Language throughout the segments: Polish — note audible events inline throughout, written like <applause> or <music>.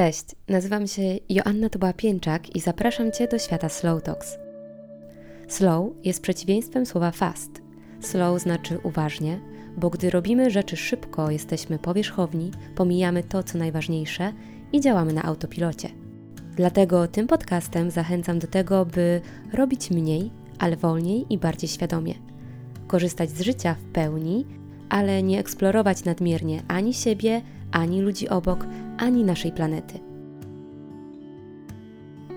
Cześć, nazywam się Joanna Toba-Pięczak i zapraszam Cię do świata Slow Talks. Slow jest przeciwieństwem słowa fast. Slow znaczy uważnie, bo gdy robimy rzeczy szybko, jesteśmy powierzchowni, pomijamy to, co najważniejsze i działamy na autopilocie. Dlatego tym podcastem zachęcam do tego, by robić mniej, ale wolniej i bardziej świadomie. Korzystać z życia w pełni, ale nie eksplorować nadmiernie ani siebie, ani ludzi obok, ani naszej planety.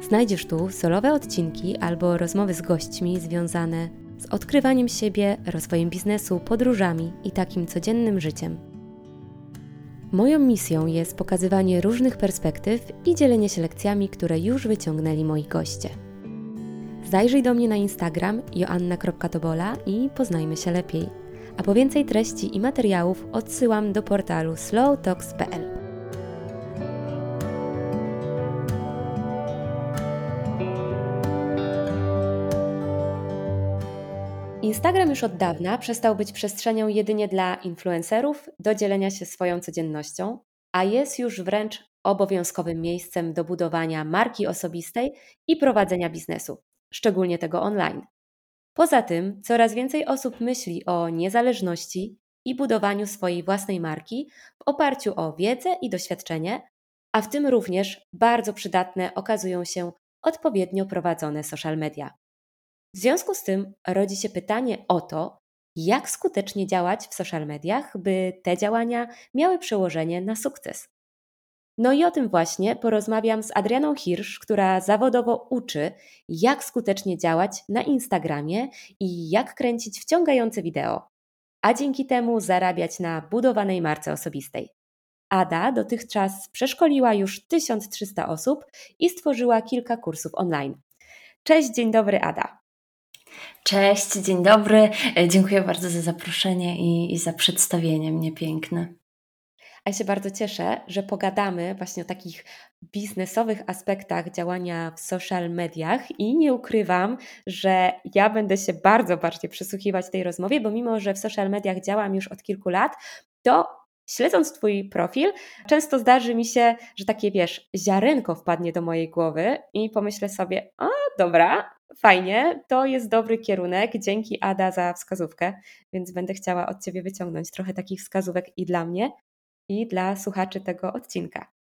Znajdziesz tu solowe odcinki albo rozmowy z gośćmi związane z odkrywaniem siebie, rozwojem biznesu, podróżami i takim codziennym życiem. Moją misją jest pokazywanie różnych perspektyw i dzielenie się lekcjami, które już wyciągnęli moi goście. Zajrzyj do mnie na Instagram joanna.tobola i poznajmy się lepiej. A po więcej treści i materiałów odsyłam do portalu slowtalks.pl. Instagram już od dawna przestał być przestrzenią jedynie dla influencerów do dzielenia się swoją codziennością, a jest już wręcz obowiązkowym miejscem do budowania marki osobistej i prowadzenia biznesu, szczególnie tego online. Poza tym, coraz więcej osób myśli o niezależności i budowaniu swojej własnej marki w oparciu o wiedzę i doświadczenie, a w tym również bardzo przydatne okazują się odpowiednio prowadzone social media. W związku z tym rodzi się pytanie o to, jak skutecznie działać w social mediach, by te działania miały przełożenie na sukces. No i o tym właśnie porozmawiam z Adrianą Hirsch, która zawodowo uczy, jak skutecznie działać na Instagramie i jak kręcić wciągające wideo, a dzięki temu zarabiać na budowanej marce osobistej. Ada dotychczas przeszkoliła już 1300 osób i stworzyła kilka kursów online. Cześć, dzień dobry, Ada. Cześć, dzień dobry. Dziękuję bardzo za zaproszenie i, i za przedstawienie mnie piękne. A ja się bardzo cieszę, że pogadamy właśnie o takich biznesowych aspektach działania w social mediach i nie ukrywam, że ja będę się bardzo bardziej przysłuchiwać tej rozmowie, bo mimo, że w social mediach działam już od kilku lat, to śledząc Twój profil, często zdarzy mi się, że takie wiesz, ziarenko wpadnie do mojej głowy i pomyślę sobie, a dobra, fajnie, to jest dobry kierunek, dzięki Ada za wskazówkę, więc będę chciała od Ciebie wyciągnąć trochę takich wskazówek i dla mnie, i dla słuchaczy tego odcinka.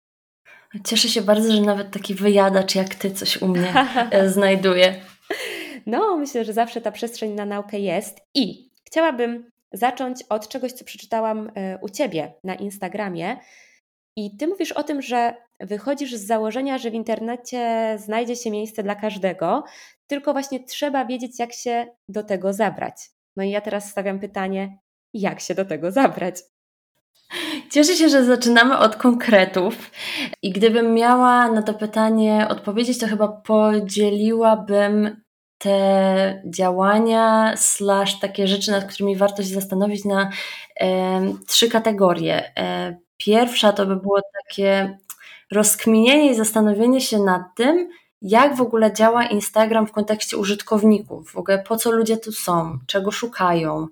Cieszę się bardzo, że nawet taki wyjadacz jak ty coś u mnie e, <laughs> znajduje. No, myślę, że zawsze ta przestrzeń na naukę jest i chciałabym zacząć od czegoś, co przeczytałam e, u ciebie na Instagramie. I ty mówisz o tym, że wychodzisz z założenia, że w internecie znajdzie się miejsce dla każdego, tylko właśnie trzeba wiedzieć, jak się do tego zabrać. No i ja teraz stawiam pytanie, jak się do tego zabrać? Cieszę się, że zaczynamy od konkretów. I gdybym miała na to pytanie odpowiedzieć, to chyba podzieliłabym te działania, slash takie rzeczy, nad którymi warto się zastanowić, na e, trzy kategorie. E, pierwsza to by było takie rozkminienie i zastanowienie się nad tym, jak w ogóle działa Instagram w kontekście użytkowników, w ogóle po co ludzie tu są, czego szukają,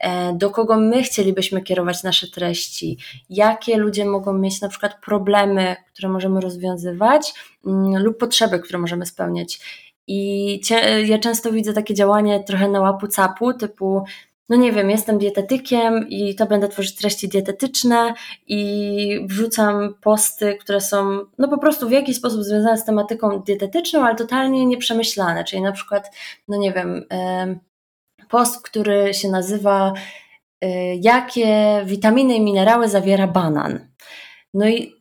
e, do kogo my chcielibyśmy kierować nasze treści, jakie ludzie mogą mieć na przykład problemy, które możemy rozwiązywać mm, lub potrzeby, które możemy spełniać. I ja często widzę takie działanie trochę na łapu capu, typu no nie wiem, jestem dietetykiem i to będę tworzyć treści dietetyczne i wrzucam posty, które są no po prostu w jakiś sposób związane z tematyką dietetyczną, ale totalnie nieprzemyślane, czyli na przykład, no nie wiem, post, który się nazywa e, jakie witaminy i minerały zawiera banan. No i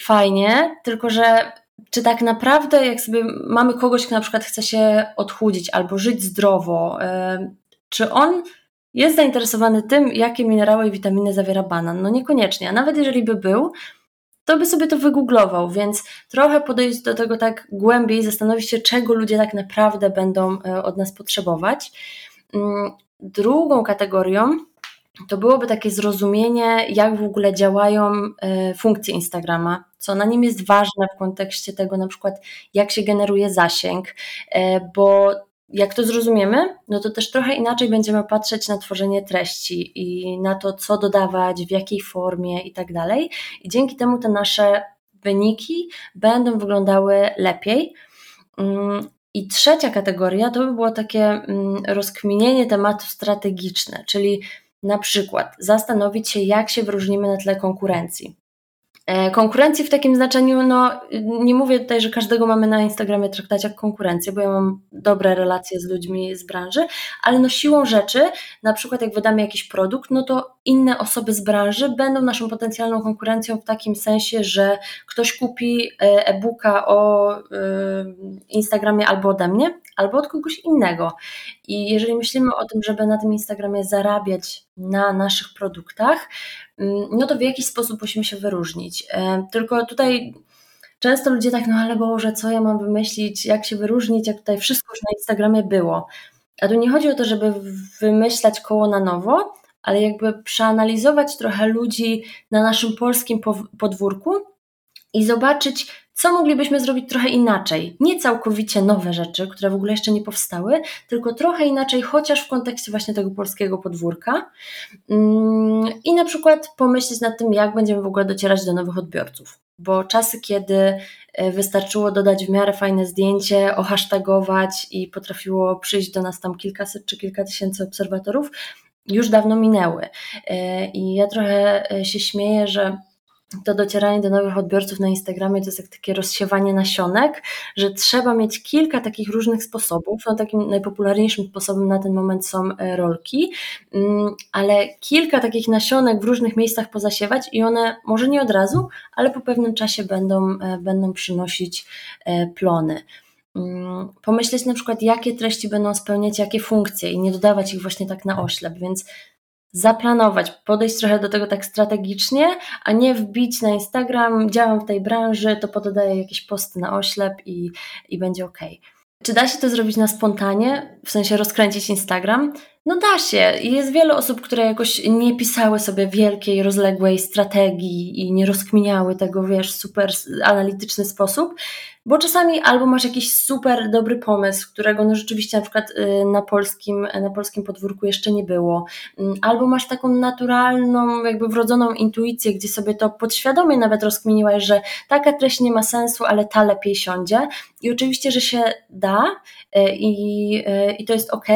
fajnie, tylko że czy tak naprawdę, jak sobie mamy kogoś, kto na przykład chce się odchudzić albo żyć zdrowo, czy on jest zainteresowany tym, jakie minerały i witaminy zawiera banan. No niekoniecznie, a nawet jeżeli by był, to by sobie to wygooglował, więc trochę podejść do tego tak głębiej, zastanowić się, czego ludzie tak naprawdę będą e, od nas potrzebować. Mm, drugą kategorią to byłoby takie zrozumienie, jak w ogóle działają e, funkcje Instagrama, co na nim jest ważne w kontekście tego, na przykład, jak się generuje zasięg, e, bo jak to zrozumiemy, no to też trochę inaczej będziemy patrzeć na tworzenie treści i na to, co dodawać, w jakiej formie i tak dalej. I dzięki temu te nasze wyniki będą wyglądały lepiej. Mm, I trzecia kategoria to by było takie mm, rozkminienie tematów strategiczne, czyli na przykład zastanowić się, jak się wyróżnimy na tle konkurencji. E, konkurencji w takim znaczeniu, no nie mówię tutaj, że każdego mamy na Instagramie traktać jak konkurencję, bo ja mam dobre relacje z ludźmi z branży, ale no siłą rzeczy, na przykład jak wydamy jakiś produkt, no to inne osoby z branży będą naszą potencjalną konkurencją w takim sensie, że ktoś kupi e, e-booka o e, Instagramie albo ode mnie, albo od kogoś innego. I jeżeli myślimy o tym, żeby na tym Instagramie zarabiać na naszych produktach, mm, no to w jakiś sposób musimy się wyróżnić. E, tylko tutaj często ludzie tak, no ale Boże, co ja mam wymyślić, jak się wyróżnić, jak tutaj wszystko już na Instagramie było. A tu nie chodzi o to, żeby wymyślać koło na nowo, ale jakby przeanalizować trochę ludzi na naszym polskim podwórku i zobaczyć, co moglibyśmy zrobić trochę inaczej. Nie całkowicie nowe rzeczy, które w ogóle jeszcze nie powstały, tylko trochę inaczej, chociaż w kontekście właśnie tego polskiego podwórka. Mm, I na przykład pomyśleć nad tym, jak będziemy w ogóle docierać do nowych odbiorców. Bo czasy, kiedy e, wystarczyło dodać w miarę fajne zdjęcie, ohasztagować i potrafiło przyjść do nas tam kilkaset czy kilka tysięcy obserwatorów, już dawno minęły. E, I ja trochę e, się śmieję, że to docieranie do nowych odbiorców na Instagramie to jest jak takie rozsiewanie nasionek, że trzeba mieć kilka takich różnych sposobów. No takim najpopularniejszym sposobem na ten moment są e, rolki, mm, ale kilka takich nasionek w różnych miejscach pozasiewać i one może nie od razu, ale po pewnym czasie będą, e, będą przynosić e, plony mm, pomyśleć na przykład, jakie treści będą spełniać jakie funkcje i nie dodawać ich właśnie tak na oślep, więc zaplanować, podejść trochę do tego tak strategicznie, a nie wbić na Instagram, działam w tej branży, to pododaję jakieś posty na oślep i, i będzie ok. Czy da się to zrobić na spontanie, w sensie rozkręcić Instagram? No da się. Jest wiele osób, które jakoś nie pisały sobie wielkiej, rozległej strategii i nie rozkminiały tego, wiesz, super analityczny sposób, bo czasami albo masz jakiś super dobry pomysł, którego no rzeczywiście na przykład y, na polskim, na polskim podwórku jeszcze nie było, mm, albo masz taką naturalną, jakby wrodzoną intuicję, gdzie sobie to podświadomie nawet rozkminiłaś, że taka treść nie ma sensu, ale ta lepiej siądzie. I oczywiście, że się da y, i, y, i to jest ok,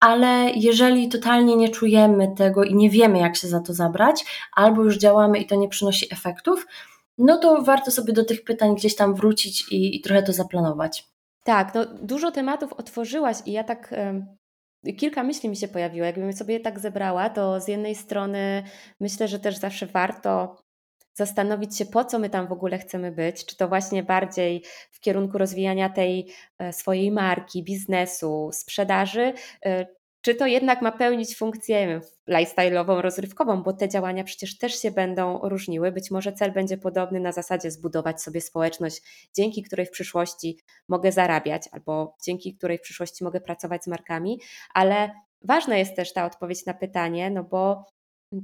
ale jeżeli totalnie nie czujemy tego i nie wiemy, jak się za to zabrać, albo już działamy i to nie przynosi efektów, no to warto sobie do tych pytań gdzieś tam wrócić i, i trochę to zaplanować. Tak, no dużo tematów otworzyłaś i ja tak kilka myśli mi się pojawiło. Jakbym sobie je tak zebrała, to z jednej strony myślę, że też zawsze warto zastanowić się, po co my tam w ogóle chcemy być. Czy to właśnie bardziej w kierunku rozwijania tej e, swojej marki, biznesu, sprzedaży, e, czy to jednak ma pełnić funkcję lifestyle'ową, rozrywkową, bo te działania przecież też się będą różniły. Być może cel będzie podobny na zasadzie zbudować sobie społeczność, dzięki której w przyszłości mogę zarabiać, albo dzięki której w przyszłości mogę pracować z markami, ale ważna jest też ta odpowiedź na pytanie, no bo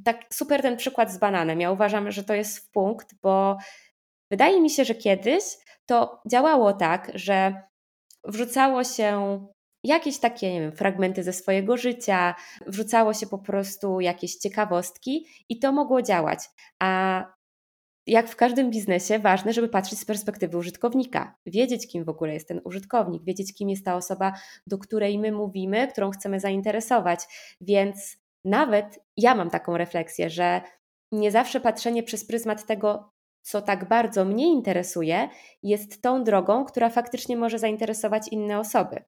tak super ten przykład z bananem. Ja uważam, że to jest w punkt, bo wydaje mi się, że kiedyś to działało tak, że wrzucało się jakieś takie, nie wiem, fragmenty ze swojego życia, wrzucało się po prostu jakieś ciekawostki i to mogło działać. A jak w każdym biznesie, ważne, żeby patrzeć z perspektywy użytkownika, wiedzieć, kim w ogóle jest ten użytkownik, wiedzieć, kim jest ta osoba, do której my mówimy, którą chcemy zainteresować. Więc nawet ja mam taką refleksję, że nie zawsze patrzenie przez pryzmat tego, co tak bardzo mnie interesuje, jest tą drogą, która faktycznie może zainteresować inne osoby.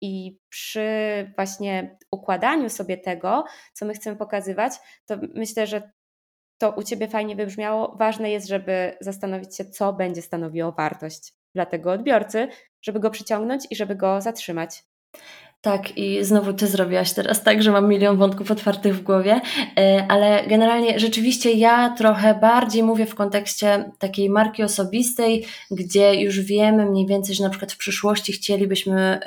I przy właśnie układaniu sobie tego, co my chcemy pokazywać, to myślę, że to u Ciebie fajnie wybrzmiało. Ważne jest, żeby zastanowić się, co będzie stanowiło wartość dla tego odbiorcy, żeby go przyciągnąć i żeby go zatrzymać. Tak, i znowu ty zrobiłaś teraz tak, że mam milion wątków otwartych w głowie, e, ale generalnie rzeczywiście ja trochę bardziej mówię w kontekście takiej marki osobistej, gdzie już wiemy mniej więcej, że na przykład w przyszłości chcielibyśmy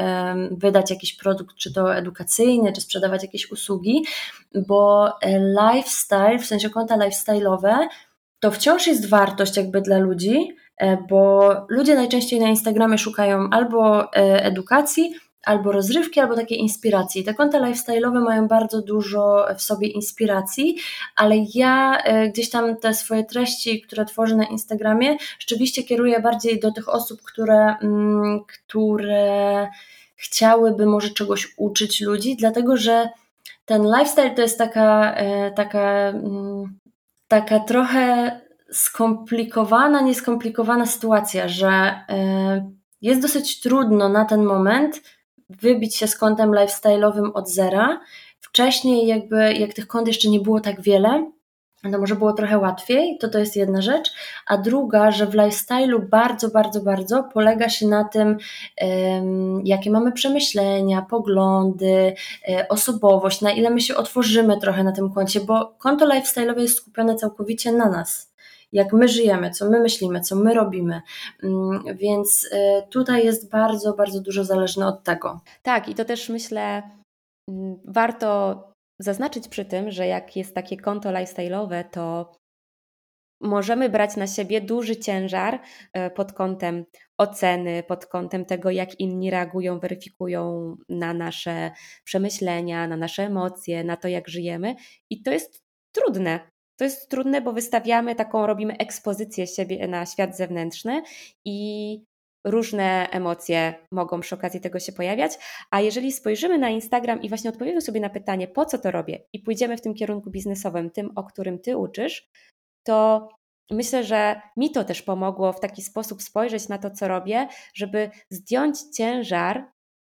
wydać jakiś produkt, czy to edukacyjny, czy sprzedawać jakieś usługi, bo e, lifestyle, w sensie konta lifestyle'owe, to wciąż jest wartość jakby dla ludzi, e, bo ludzie najczęściej na Instagramie szukają albo edukacji, albo rozrywki, albo takie inspiracji. Te konta lifestyle'owe mają bardzo dużo w sobie inspiracji, ale ja e, gdzieś tam te swoje treści, które tworzę na Instagramie, rzeczywiście kieruję bardziej do tych osób, które, mm, które chciałyby może czegoś uczyć ludzi, dlatego że ten lifestyle to jest taka, e, taka, mm, taka trochę skomplikowana, nieskomplikowana sytuacja, że e, jest dosyć trudno na ten moment wybić się z kątem lifestyle'owym od zera. Wcześniej jakby, jak tych kont jeszcze nie było tak wiele, no może było trochę łatwiej, to to jest jedna rzecz, a druga, że w lifestyle'u bardzo, bardzo, bardzo polega się na tym, jakie mamy przemyślenia, poglądy, um, osobowość, na ile my się otworzymy trochę na tym koncie, bo konto lifestyle'owe jest skupione całkowicie na nas jak my żyjemy, co my myślimy, co my robimy. Mm, więc y, tutaj jest bardzo, bardzo dużo zależne od tego. Tak, i to też myślę, mm, warto zaznaczyć przy tym, że jak jest takie konto lifestyle'owe, to możemy brać na siebie duży ciężar e, pod kątem oceny, pod kątem tego, jak inni reagują, weryfikują na nasze przemyślenia, na nasze emocje, na to, jak żyjemy. I to jest trudne. To jest trudne, bo wystawiamy taką, robimy ekspozycję siebie na świat zewnętrzny i różne emocje mogą przy okazji tego się pojawiać. A jeżeli spojrzymy na Instagram i właśnie odpowiemy sobie na pytanie, po co to robię, i pójdziemy w tym kierunku biznesowym, tym, o którym ty uczysz, to myślę, że mi to też pomogło w taki sposób spojrzeć na to, co robię, żeby zdjąć ciężar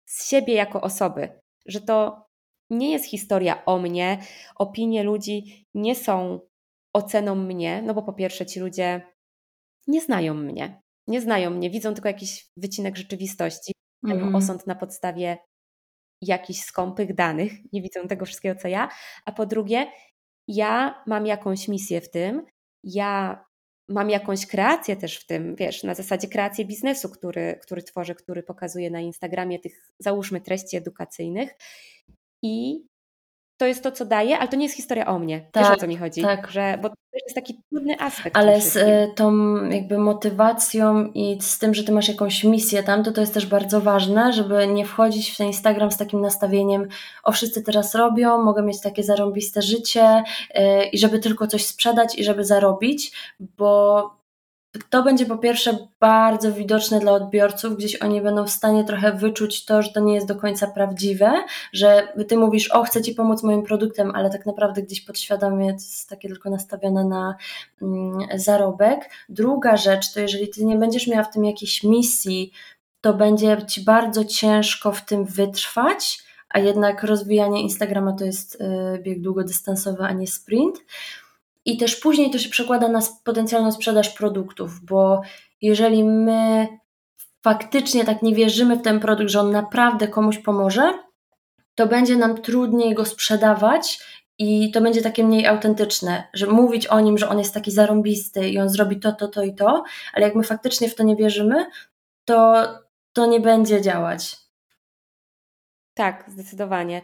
z siebie jako osoby, że to nie jest historia o mnie, opinie ludzi nie są oceną mnie, no bo po pierwsze ci ludzie nie znają mnie, nie znają mnie, widzą tylko jakiś wycinek rzeczywistości, mm. osąd na podstawie jakichś skąpych danych, nie widzą tego wszystkiego co ja, a po drugie, ja mam jakąś misję w tym, ja mam jakąś kreację też w tym, wiesz, na zasadzie kreację biznesu, który, który tworzę, który pokazuję na Instagramie, tych załóżmy treści edukacyjnych. I to jest to, co daje, ale to nie jest historia o mnie. Tak, Wiesz o tak, co mi chodzi? Tak. Że, bo to jest taki trudny aspekt. Ale z y, tą jakby motywacją i z tym, że ty masz jakąś misję tam, to to jest też bardzo ważne, żeby nie wchodzić w ten Instagram z takim nastawieniem, o wszyscy teraz robią, mogę mieć takie zarąbiste życie yy, i żeby tylko coś sprzedać i żeby zarobić, bo to będzie po pierwsze bardzo widoczne dla odbiorców, gdzieś oni będą w stanie trochę wyczuć to, że to nie jest do końca prawdziwe, że ty mówisz, o chcę ci pomóc moim produktem, ale tak naprawdę gdzieś podświadomie jest takie tylko nastawione na mm, zarobek. Druga rzecz to jeżeli ty nie będziesz miała w tym jakiejś misji, to będzie ci bardzo ciężko w tym wytrwać, a jednak rozwijanie Instagrama to jest y, bieg długodystansowy, a nie sprint. I też później to się przekłada na potencjalną sprzedaż produktów, bo jeżeli my faktycznie tak nie wierzymy w ten produkt, że on naprawdę komuś pomoże, to będzie nam trudniej go sprzedawać i to będzie takie mniej autentyczne, że mówić o nim, że on jest taki zarąbisty i on zrobi to, to, to i to, ale jak my faktycznie w to nie wierzymy, to to nie będzie działać. Tak, zdecydowanie.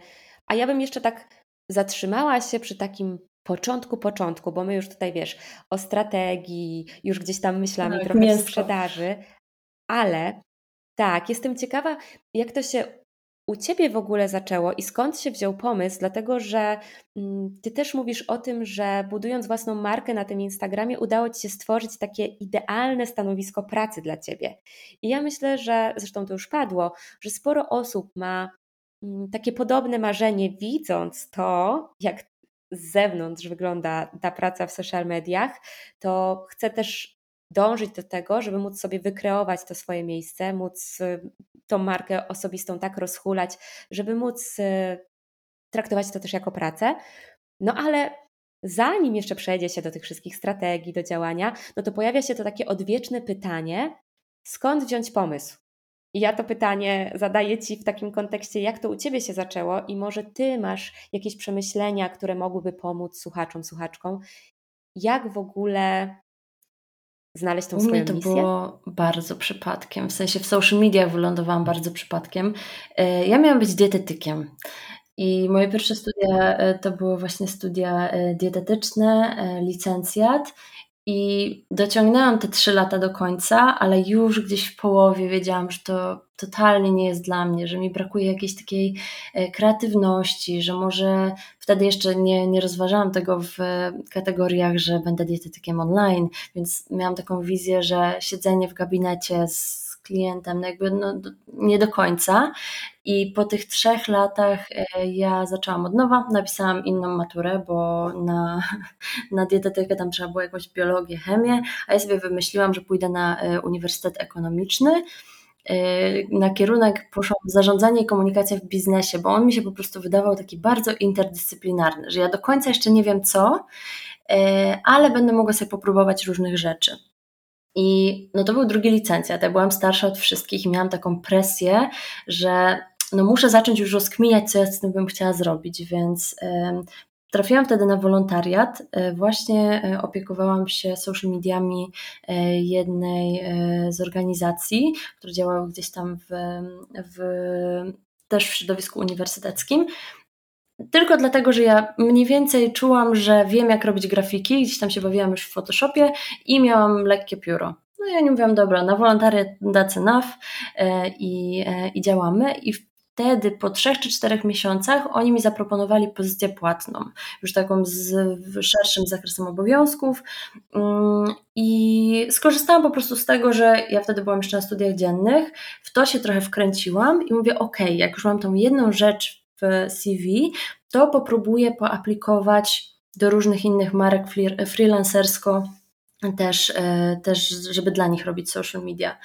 A ja bym jeszcze tak zatrzymała się przy takim początku, początku, bo my już tutaj wiesz, o strategii, już gdzieś tam myślami tak, trochę mięsko. sprzedaży, ale tak, jestem ciekawa, jak to się u Ciebie w ogóle zaczęło i skąd się wziął pomysł, dlatego że mm, Ty też mówisz o tym, że budując własną markę na tym Instagramie, udało Ci się stworzyć takie idealne stanowisko pracy dla Ciebie. I ja myślę, że zresztą to już padło, że sporo osób ma mm, takie podobne marzenie, widząc to, jak z zewnątrz wygląda ta praca w social mediach, to chcę też dążyć do tego, żeby móc sobie wykreować to swoje miejsce, móc y, tą markę osobistą tak rozhulać, żeby móc y, traktować to też jako pracę. No ale zanim jeszcze przejdzie się do tych wszystkich strategii, do działania, no to pojawia się to takie odwieczne pytanie, skąd wziąć pomysł? I ja to pytanie zadaję Ci w takim kontekście, jak to u Ciebie się zaczęło i może Ty masz jakieś przemyślenia, które mogłyby pomóc słuchaczom, słuchaczkom, jak w ogóle znaleźć tą u swoją misję? To było bardzo przypadkiem, w sensie w social mediach wylądowałam bardzo przypadkiem. E, ja miałam być dietetykiem. I moje pierwsze studia e, to były właśnie studia e, dietetyczne, licencjat I dociągnęłam te trzy lata do końca, ale już gdzieś w połowie wiedziałam, że to totalnie nie jest dla mnie, że mi brakuje jakiejś takiej e, kreatywności, że może wtedy jeszcze nie, nie rozważałam tego w kategoriach, że będę dietetykiem online, więc miałam taką wizję, że siedzenie w gabinecie z klientem, no jakby no, nie do końca. I po tych trzech latach e, ja zaczęłam od nowa, napisałam inną maturę, bo na, <laughs> na dietetykę tam trzeba było jakąś biologię, chemię, a ja sobie wymyśliłam, że pójdę na e, Uniwersytet Ekonomiczny. E, na kierunek poszłam zarządzanie i komunikacja w biznesie, bo on mi się po prostu wydawał taki bardzo interdyscyplinarny, że ja do końca jeszcze nie wiem co, ale będę mogła sobie popróbować różnych rzeczy. I no to był drugi licencjat. Ja byłam starsza od wszystkich i miałam taką presję, że no muszę zacząć już rozkminiać, co ja z tym bym chciała zrobić, więc Trafiłam wtedy na wolontariat. E, właśnie e, opiekowałam się social mediami e, jednej z organizacji, które działały gdzieś tam w, w, też w środowisku uniwersyteckim. Tylko dlatego, że ja mniej więcej czułam, że wiem, jak robić grafiki, gdzieś tam się bawiłam już w Photoshopie i miałam lekkie pióro. No i ja nie mówiłam, dobra, na wolontariat that's enough e, i, e, i działamy. I wtedy po trzech czy czterech miesiącach oni mi zaproponowali pozycję płatną, już taką z szerszym zakresem obowiązków mm, i skorzystałam po prostu z tego, że ja wtedy byłam jeszcze na studiach dziennych, w to się trochę wkręciłam i mówię, ok, jak już mam tą jedną rzecz CV, to popróbuję poaplikować do różnych innych marek freelancersko też, e, też, żeby dla nich robić social media.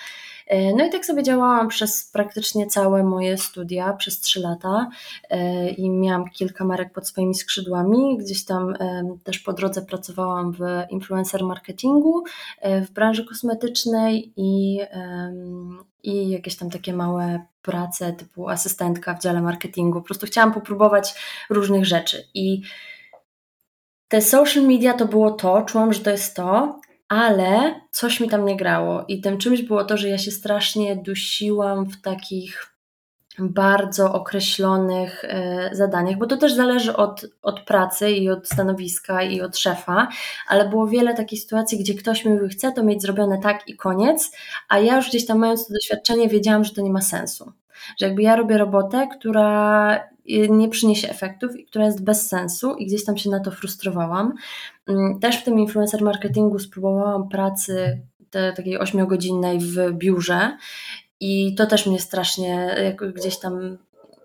E, no i tak sobie działałam przez praktycznie całe moje studia, przez trzy lata e, i miałam kilka marek pod swoimi skrzydłami. Gdzieś tam też po drodze pracowałam w influencer marketingu, w branży kosmetycznej i, i jakieś tam takie małe prace typu asystentka w dziale marketingu. Po prostu chciałam popróbować różnych rzeczy i te social media to było to, czułam, że to jest to, ale coś mi tam nie grało. I tym czymś było to, że ja się strasznie dusiłam w takich bardzo określonych e, zadaniach, bo to też zależy od, od pracy i od stanowiska i od szefa, ale było wiele takich sytuacji, gdzie ktoś mi mówi, chce to mieć zrobione tak i koniec, a ja już gdzieś tam mając to doświadczenie wiedziałam, że to nie ma sensu. Że jakby ja robię robotę, która y, nie przyniesie efektów i która jest bez sensu i gdzieś tam się na to frustrowałam. Mm, też w tym influencer marketingu spróbowałam pracy te, takiej ośmiogodzinnej w biurze i to też mnie strasznie gdzieś tam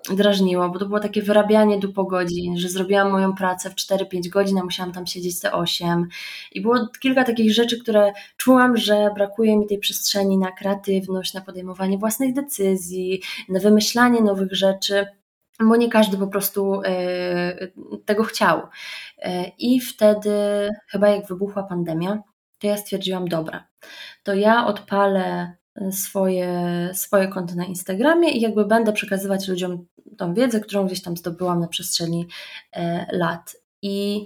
drażniło, bo to było takie wyrabianie du godzin, że zrobiłam moją pracę w 4-5 godzin, a musiałam tam siedzieć te 8. I było kilka takich rzeczy, które czułam, że brakuje mi tej przestrzeni na kreatywność, na podejmowanie własnych decyzji, na wymyślanie nowych rzeczy bo nie każdy po prostu e, tego chciał. E, I wtedy, chyba jak wybuchła pandemia, to ja stwierdziłam, dobra, to ja odpalę swoje, swoje konto na Instagramie i jakby będę przekazywać ludziom tą wiedzę, którą gdzieś tam zdobyłam na przestrzeni e, lat. I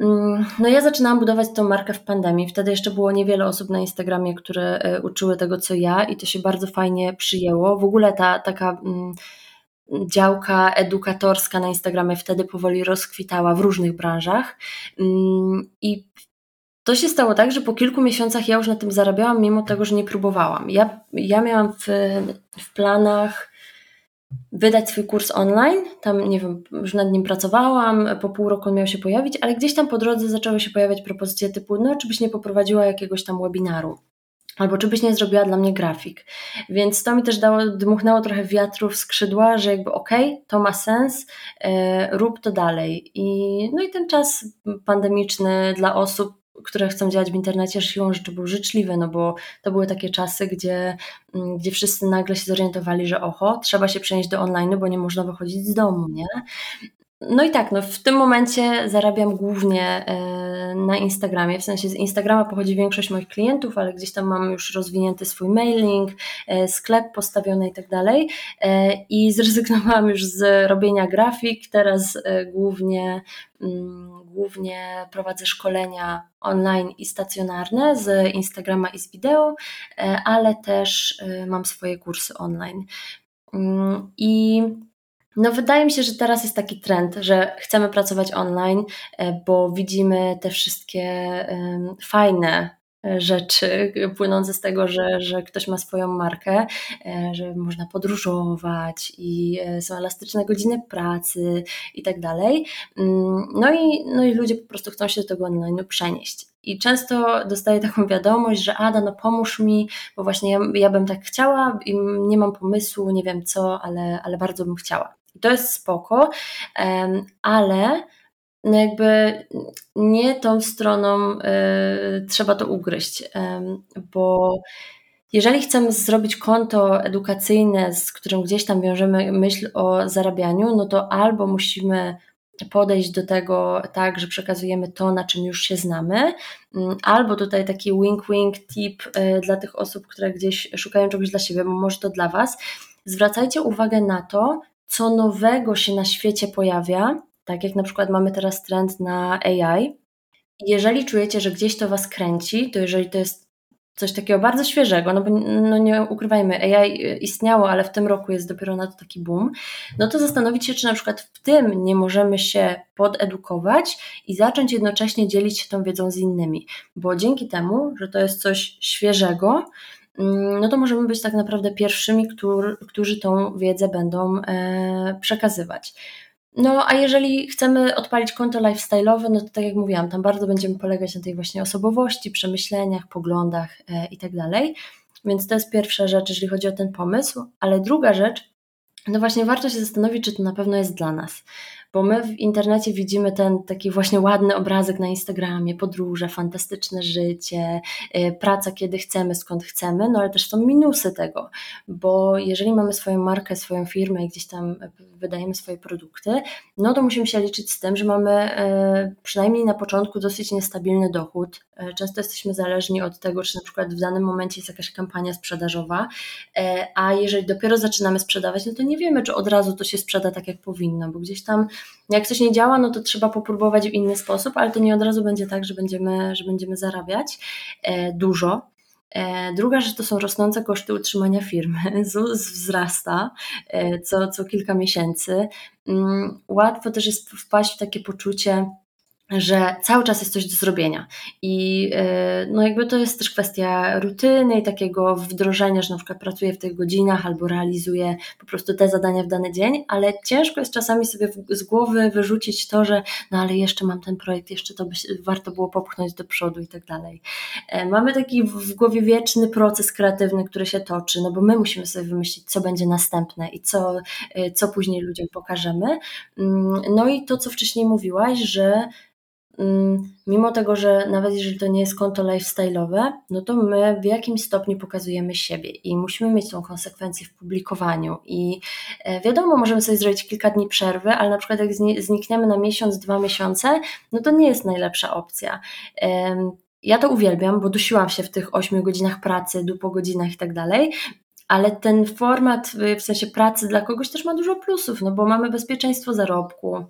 mm, no ja zaczynałam budować tą markę w pandemii. Wtedy jeszcze było niewiele osób na Instagramie, które uczyły tego, co ja, i to się bardzo fajnie przyjęło. W ogóle ta taka mm, działka edukatorska na Instagramie wtedy powoli rozkwitała w różnych branżach. Mm, I to się stało tak, że po kilku miesiącach ja już na tym zarabiałam, mimo tego, że nie próbowałam. Ja, ja miałam w, w planach wydać swój kurs online. Tam, nie wiem, już nad nim pracowałam, po pół roku on miał się pojawić, ale gdzieś tam po drodze zaczęły się pojawiać propozycje typu, no, czy byś nie poprowadziła jakiegoś tam webinaru albo czy byś nie zrobiła dla mnie grafik. Więc to mi też dało, dmuchnęło trochę wiatru w skrzydła, że jakby okej, okay, to ma sens, e, rób to dalej. I, no i ten czas pandemiczny dla osób, które chcą działać w internecie, siłą rzeczy był życzliwy, no bo to były takie czasy, gdzie, mm, gdzie wszyscy nagle się zorientowali, że oho, trzeba się przenieść do online, bo nie można wychodzić z domu, nie? No i tak, no w tym momencie zarabiam głównie e, na Instagramie, w sensie z Instagrama pochodzi większość moich klientów, ale gdzieś tam mam już rozwinięty swój mailing, e, sklep postawiony i tak dalej e, i <laughs> zrezygnowałam już z robienia grafik, teraz głównie, mm, głównie prowadzę szkolenia online i stacjonarne z Instagrama i z wideo, ale też mam swoje kursy online. Mm, I No, wydaje mi się, że teraz jest taki trend, że chcemy pracować online, e, bo widzimy te wszystkie fajne rzeczy płynące z tego, że, że ktoś ma swoją markę, e, że można podróżować i e, są elastyczne godziny pracy i tak dalej. Mm, no i, no i ludzie po prostu chcą się do tego online przenieść. I często dostaję taką wiadomość, że Ada, no pomóż mi, bo właśnie ja, ja bym tak chciała i nie mam pomysłu, nie wiem co, ale, ale bardzo bym chciała. I to jest spoko, ale no jakby nie tą stroną y, trzeba to ugryźć, y, bo jeżeli chcemy zrobić konto edukacyjne, z którym gdzieś tam wiążemy myśl o zarabianiu, no to albo musimy podejść do tego tak, że przekazujemy to, na czym już się znamy, mm, albo tutaj taki wink-wink tip y, dla tych osób, które gdzieś szukają czegoś dla siebie, bo może to dla Was. Zwracajcie uwagę na to, co nowego się na świecie pojawia, tak jak na przykład mamy teraz trend na AI. Jeżeli czujecie, że gdzieś to Was kręci, to jeżeli to jest coś takiego bardzo świeżego, no bo no nie ukrywajmy, AI istniało, ale w tym roku jest dopiero na to taki boom, no to zastanowić się, czy na przykład w tym nie możemy się podedukować i zacząć jednocześnie dzielić się tą wiedzą z innymi, bo dzięki temu, że to jest coś świeżego, mm, no to możemy być tak naprawdę pierwszymi, którzy, którzy tą wiedzę będą e, przekazywać. No, a jeżeli chcemy odpalić konto lifestyle'owe, no to tak jak mówiłam, tam bardzo będziemy polegać na tej właśnie osobowości, przemyśleniach, poglądach e, i tak. Więc to jest pierwsza rzecz, jeżeli chodzi o ten pomysł. Ale druga rzecz, no właśnie warto się zastanowić, czy to na pewno jest dla nas bo my w internecie widzimy ten taki właśnie ładny obrazek na Instagramie, podróże, fantastyczne życie, y, praca kiedy chcemy, skąd chcemy, no ale też są minusy tego, bo jeżeli mamy swoją markę, swoją firmę i gdzieś tam wydajemy swoje produkty, no to musimy się liczyć z tym, że mamy y, przynajmniej na początku dosyć niestabilny dochód. Y, często jesteśmy zależni od tego, czy na przykład w danym momencie jest jakaś kampania sprzedażowa, a jeżeli dopiero zaczynamy sprzedawać, no to nie wiemy, czy od razu to się sprzeda tak, jak powinno, bo gdzieś tam jak coś nie działa, no to trzeba popróbować w inny sposób, ale to nie od razu będzie tak, że będziemy, że będziemy zarabiać e, dużo. E, druga rzecz to są rosnące koszty utrzymania firmy. <laughs> ZUS wzrasta e, co, co kilka miesięcy. Mm, łatwo też jest wpaść w takie poczucie, że cały czas jest coś do zrobienia. I e, no jakby to jest też kwestia rutyny i takiego wdrożenia, że na przykład pracuję w tych godzinach albo realizuję po prostu te zadania w dany dzień, ale ciężko jest czasami sobie z głowy wyrzucić to, że no ale jeszcze mam ten projekt, jeszcze to by warto było popchnąć do przodu i tak dalej. E, mamy taki w głowie wieczny proces kreatywny, który się toczy, no bo my musimy sobie wymyślić, co będzie następne i co, e, co później ludziom pokażemy. Mm, no i to, co wcześniej mówiłaś, że mimo tego, że nawet jeżeli to nie jest konto lifestyle'owe, no to my w jakimś stopniu pokazujemy siebie i musimy mieć tą konsekwencję w publikowaniu. I e, wiadomo, możemy sobie zrobić kilka dni przerwy, ale na przykład jak znikniemy na miesiąc, dwa miesiące, no to nie jest najlepsza opcja. Ja to uwielbiam, bo dusiłam się w tych 8 godzinach pracy, po godzinach i tak dalej, ale ten format w sensie pracy dla kogoś też ma dużo plusów, no bo mamy bezpieczeństwo zarobku,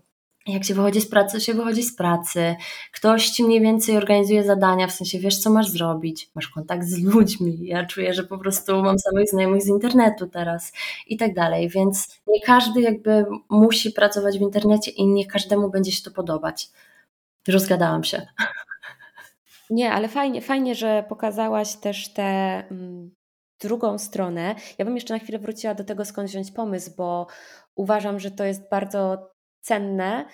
jak się wychodzi z pracy, się wychodzi z pracy. Ktoś ci mniej więcej organizuje zadania, w sensie wiesz, co masz zrobić, masz kontakt z ludźmi. Ja czuję, że po prostu mam samych znajomych z internetu teraz i tak dalej, więc nie każdy jakby musi pracować w internecie i nie każdemu będzie się to podobać. Rozgadałam się. Nie, ale fajnie, fajnie, że pokazałaś też tę mm, drugą stronę. Ja bym jeszcze na chwilę wróciła do tego, skąd wziąć pomysł, bo uważam, że to jest bardzo cenne.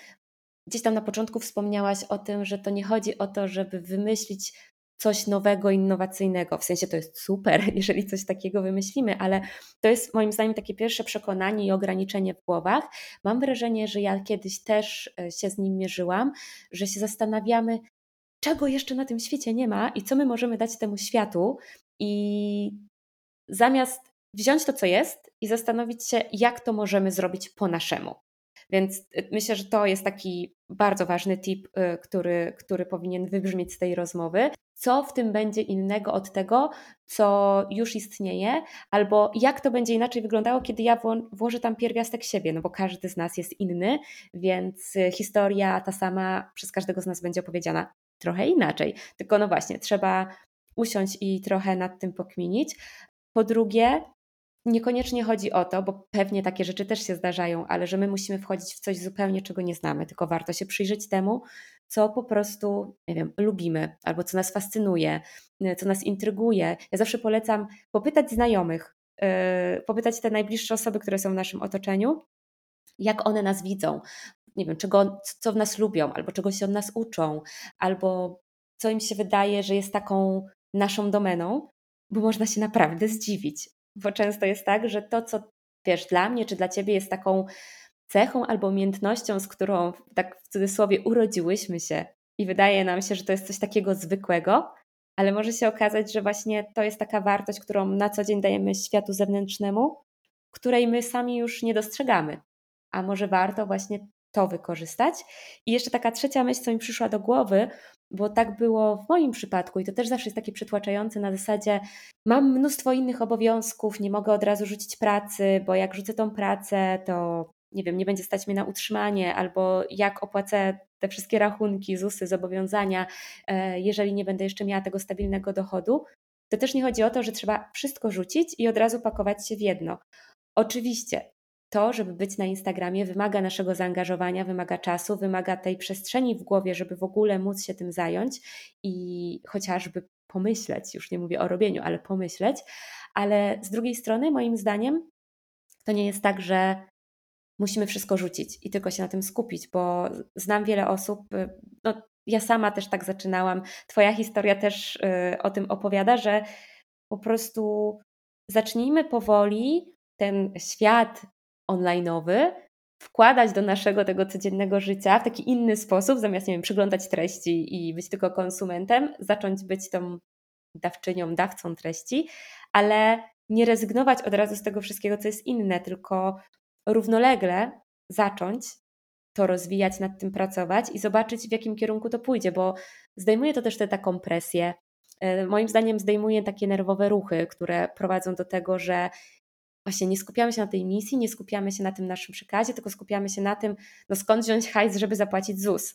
Gdzieś tam na początku wspomniałaś o tym, że to nie chodzi o to, żeby wymyślić coś nowego, innowacyjnego. W sensie to jest super, <laughs> jeżeli coś takiego wymyślimy, ale to jest moim zdaniem takie pierwsze przekonanie i ograniczenie w głowach. Mam wrażenie, że ja kiedyś też e, się z nim mierzyłam, że się zastanawiamy, czego jeszcze na tym świecie nie ma i co my możemy dać temu światu. I zamiast wziąć to, co jest i zastanowić się, jak to możemy zrobić po naszemu. Więc y, myślę, że to jest taki bardzo ważny tip, y, który, który powinien wybrzmieć z tej rozmowy. Co w tym będzie innego od tego, co już istnieje, albo jak to będzie inaczej wyglądało, kiedy ja włożę tam pierwiastek siebie, no bo każdy z nas jest inny, więc y, historia ta sama przez każdego z nas będzie opowiedziana trochę inaczej. Tylko no właśnie, trzeba usiąść i trochę nad tym pokminić. Po drugie, niekoniecznie chodzi o to, bo pewnie takie rzeczy też się zdarzają, ale że my musimy wchodzić w coś zupełnie, czego nie znamy, tylko warto się przyjrzeć temu, co po prostu, nie wiem, lubimy, albo co nas fascynuje, co nas intryguje. Ja zawsze polecam popytać znajomych, yy, popytać te najbliższe osoby, które są w naszym otoczeniu, jak one nas widzą, nie wiem, czego, co w nas lubią, albo czego się od nas uczą, albo co im się wydaje, że jest taką naszą domeną, bo można się naprawdę zdziwić. Bo często jest tak, że to, co wiesz, dla mnie czy dla ciebie jest taką cechą albo umiejętnością, z którą tak w cudzysłowie urodziłyśmy się i wydaje nam się, że to jest coś takiego zwykłego, ale może się okazać, że właśnie to jest taka wartość, którą na co dzień dajemy światu zewnętrznemu, której my sami już nie dostrzegamy. A może warto właśnie to wykorzystać. I jeszcze taka trzecia myśl, co mi przyszła do głowy, bo tak było w moim przypadku i to też zawsze jest takie przytłaczające na zasadzie mam mnóstwo innych obowiązków, nie mogę od razu rzucić pracy, bo jak rzucę tą pracę, to nie wiem, nie będzie stać mnie na utrzymanie, albo jak opłacę te wszystkie rachunki, ZUSy, zobowiązania, e, jeżeli nie będę jeszcze miała tego stabilnego dochodu. To też nie chodzi o to, że trzeba wszystko rzucić i od razu pakować się w jedno. Oczywiście to, żeby być na Instagramie, wymaga naszego zaangażowania, wymaga czasu, wymaga tej przestrzeni w głowie, żeby w ogóle móc się tym zająć i chociażby pomyśleć, już nie mówię o robieniu, ale pomyśleć. Ale z drugiej strony, moim zdaniem, to nie jest tak, że musimy wszystko rzucić i tylko się na tym skupić, bo znam wiele osób, y, no ja sama też tak zaczynałam, Twoja historia też y, o tym opowiada, że po prostu zacznijmy powoli ten świat online'owy wkładać do naszego tego codziennego życia w taki inny sposób, zamiast, nie wiem, przyglądać treści i być tylko konsumentem, zacząć być tą dawczynią, dawcą treści, ale nie rezygnować od razu z tego wszystkiego, co jest inne, tylko równolegle zacząć to rozwijać, nad tym pracować i zobaczyć, w jakim kierunku to pójdzie, bo zdejmuje to też tę taką presję. E, moim zdaniem zdejmuje takie nerwowe ruchy, które prowadzą do tego, że właśnie nie skupiamy się na tej misji, nie skupiamy się na tym naszym przekazie, tylko skupiamy się na tym, no skąd wziąć hajs, żeby zapłacić ZUS.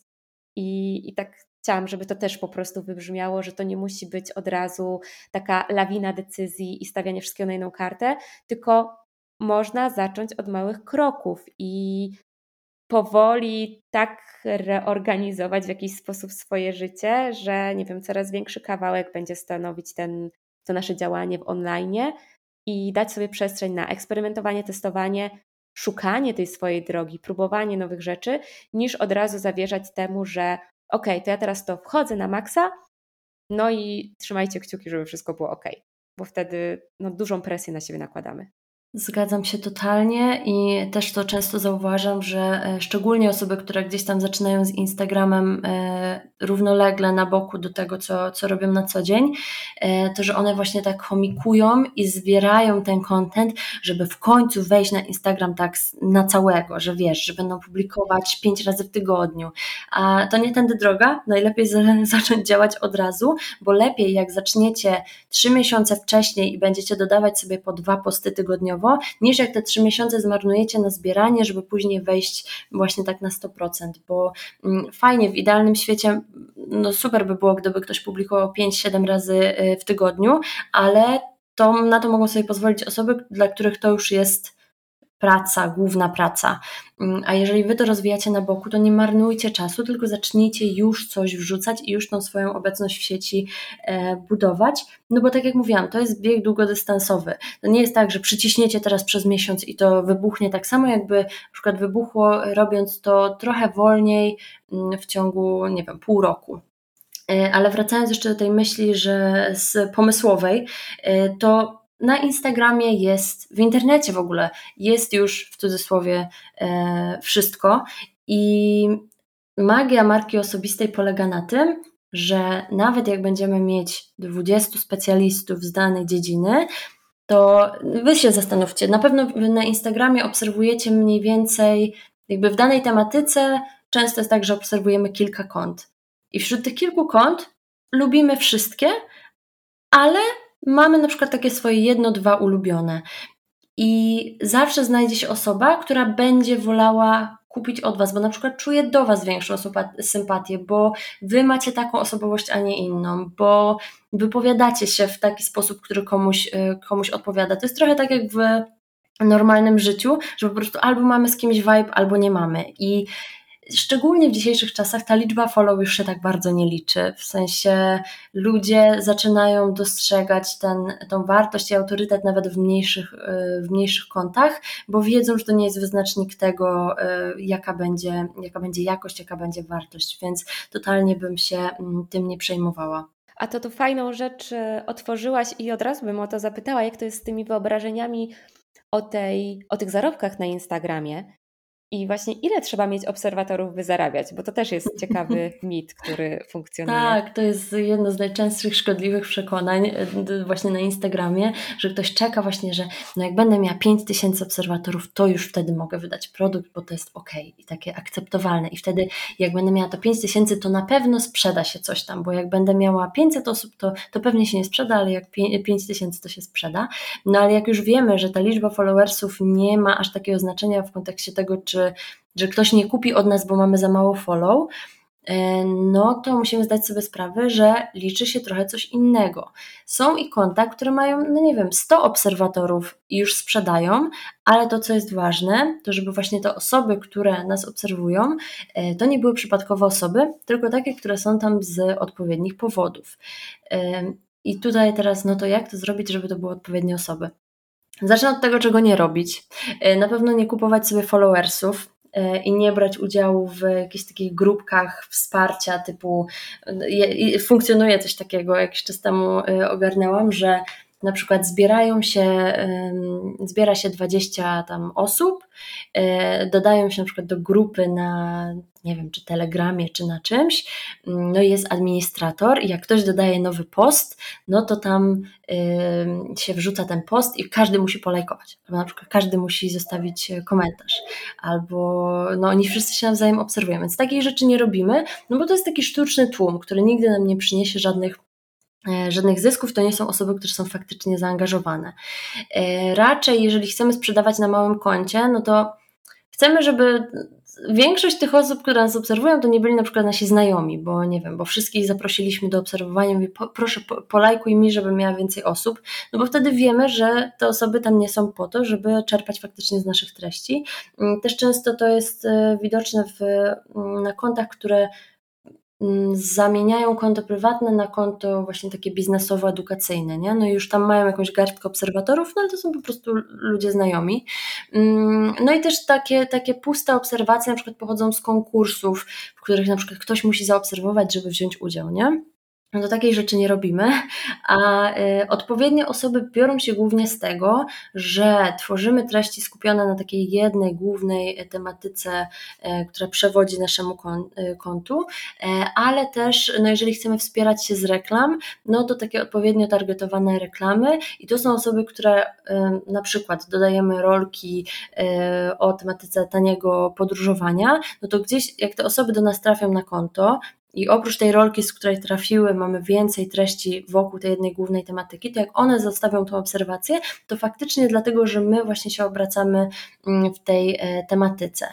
I, I tak chciałam, żeby to też po prostu wybrzmiało, że to nie musi być od razu taka lawina decyzji i stawianie wszystkiego na jedną kartę, tylko można zacząć od małych kroków i powoli tak reorganizować w jakiś sposób swoje życie, że nie wiem, coraz większy kawałek będzie stanowić ten, to nasze działanie w online i dać sobie przestrzeń na eksperymentowanie, testowanie, szukanie tej swojej drogi, próbowanie nowych rzeczy, niż od razu zawierzać temu, że ok, to ja teraz to wchodzę na maksa, no i trzymajcie kciuki, żeby wszystko było ok, bo wtedy no, dużą presję na siebie nakładamy. Zgadzam się totalnie i też to często zauważam, że e, szczególnie osoby, które gdzieś tam zaczynają z Instagramem e, równolegle na boku do tego, co, co robią na co dzień, e, to że one właśnie tak chomikują i zbierają ten content, żeby w końcu wejść na Instagram tak na całego, że wiesz, że będą publikować pięć razy w tygodniu. A to nie tędy droga, najlepiej <laughs> zacząć działać od razu, bo lepiej jak zaczniecie trzy miesiące wcześniej i będziecie dodawać sobie po dwa posty niż jak te trzy miesiące zmarnujecie na zbieranie, żeby później wejść właśnie tak na 100%, bo mm, fajnie, w idealnym świecie no super by było, gdyby ktoś publikował 5-7 razy y, w tygodniu, ale to, na to mogą sobie pozwolić osoby, dla których to już jest praca, główna praca. Mm, a jeżeli wy to rozwijacie na boku, to nie marnujcie czasu, tylko zacznijcie już coś wrzucać i już tą swoją obecność w sieci e, budować. No bo tak jak mówiłam, to jest bieg długodystansowy. To nie jest tak, że przyciśniecie teraz przez miesiąc i to wybuchnie tak samo, jakby na przykład wybuchło, robiąc to trochę wolniej mm, w ciągu, nie wiem, pół roku. E, ale wracając jeszcze do tej myśli, że z pomysłowej, e, to na Instagramie jest, w internecie w ogóle jest już w cudzysłowie e, wszystko i magia marki osobistej polega na tym, że nawet jak będziemy mieć 20 specjalistów z danej dziedziny, to wy się zastanówcie, na pewno na Instagramie obserwujecie mniej więcej, jakby w danej tematyce często jest tak, że obserwujemy kilka kont. I wśród tych kilku kont lubimy wszystkie, ale mamy na przykład takie swoje jedno, dwa ulubione. I zawsze znajdzie się osoba, która będzie wolała kupić od Was, bo na przykład czuję do Was większą sympatię, bo Wy macie taką osobowość, a nie inną, bo wypowiadacie się w taki sposób, który komuś, y, komuś odpowiada. To jest trochę tak jak w normalnym życiu, że po prostu albo mamy z kimś vibe, albo nie mamy. I Szczególnie w dzisiejszych czasach ta liczba follow już się tak bardzo nie liczy. W sensie ludzie zaczynają dostrzegać ten, tą wartość i autorytet nawet w mniejszych, w mniejszych kontach, bo wiedzą, że to nie jest wyznacznik tego, jaka będzie, jaka będzie jakość, jaka będzie wartość, więc totalnie bym się mm, tym nie przejmowała. A to tu fajną rzecz e, otworzyłaś i od razu bym o to zapytała, jak to jest z tymi wyobrażeniami o, tej, o tych zarobkach na Instagramie. I właśnie ile trzeba mieć obserwatorów, by zarabiać? Bo to też jest <laughs> ciekawy mit, który funkcjonuje. Tak, to jest jedno z najczęstszych szkodliwych przekonań e, właśnie na Instagramie, że ktoś czeka właśnie, że no jak będę miała 5000 obserwatorów, to już wtedy mogę wydać produkt, bo to jest ok i takie akceptowalne. I wtedy jak będę miała to 5000, to na pewno sprzeda się coś tam, bo jak będę miała 500 osób, to, to pewnie się nie sprzeda, ale jak 5000 to się sprzeda. No ale jak już wiemy, że ta liczba followersów nie ma aż takiego znaczenia w kontekście tego, czy że, ktoś nie kupi od nas, bo mamy za mało follow, e, no to musimy zdać sobie sprawę, że liczy się trochę coś innego. Są i konta, które mają, no nie wiem, 100 obserwatorów i już sprzedają, ale to, co jest ważne, to żeby właśnie te osoby, które nas obserwują, e, to nie były przypadkowe osoby, tylko takie, które są tam z odpowiednich powodów. E, I tutaj teraz, no to jak to zrobić, żeby to były odpowiednie osoby? Zacznę od tego, czego nie robić. E, na pewno nie kupować sobie followersów e, i nie brać udziału w jakichś takich grupkach wsparcia typu funkcjonuje coś takiego, jakiś czas temu e, ogarnęłam, że na przykład zbierają się, zbiera się 20 tam osób, dodają się na przykład do grupy na nie wiem, czy Telegramie, czy na czymś, no i jest administrator i jak ktoś dodaje nowy post, no to tam się wrzuca ten post i każdy musi polajkować, albo na przykład każdy musi zostawić e, komentarz, albo no oni wszyscy się nawzajem obserwują, więc takiej rzeczy nie robimy, no bo to jest taki sztuczny tłum, który nigdy nam nie przyniesie żadnych e, żadnych zysków, to nie są osoby, które są faktycznie zaangażowane. E, raczej, jeżeli chcemy sprzedawać na małym koncie, no to chcemy, żeby większość tych osób, które nas obserwują, to nie byli na przykład nasi znajomi, bo nie wiem, bo wszystkich zaprosiliśmy do obserwowania, mówię, po, proszę po, polajkuj mi, żeby miała więcej osób, no bo wtedy wiemy, że te osoby tam nie są po to, żeby czerpać faktycznie z naszych treści. Mm, też często to jest e, widoczne w, mm, na kontach, które zamieniają konto prywatne na konto właśnie takie biznesowo-edukacyjne, nie? No i już tam mają jakąś garstkę obserwatorów, no ale to są po prostu ludzie znajomi. Mm, no i też takie, takie puste obserwacje na przykład pochodzą z konkursów, w których na przykład ktoś musi zaobserwować, żeby wziąć udział, nie? No to takiej rzeczy nie robimy, a y, odpowiednie osoby biorą się głównie z tego, że tworzymy treści skupione na takiej jednej głównej tematyce, y, która przewodzi naszemu y, kontu, ale też, no jeżeli chcemy wspierać się z reklam, no to takie odpowiednio targetowane reklamy i to są osoby, które na przykład dodajemy rolki o tematyce taniego podróżowania, no to gdzieś jak te osoby do nas trafią na konto, i oprócz tej rolki, z której trafiły, mamy więcej treści wokół tej jednej głównej tematyki, to jak one zostawią tą obserwację, to faktycznie dlatego, że my właśnie się obracamy mm, w tej e, tematyce.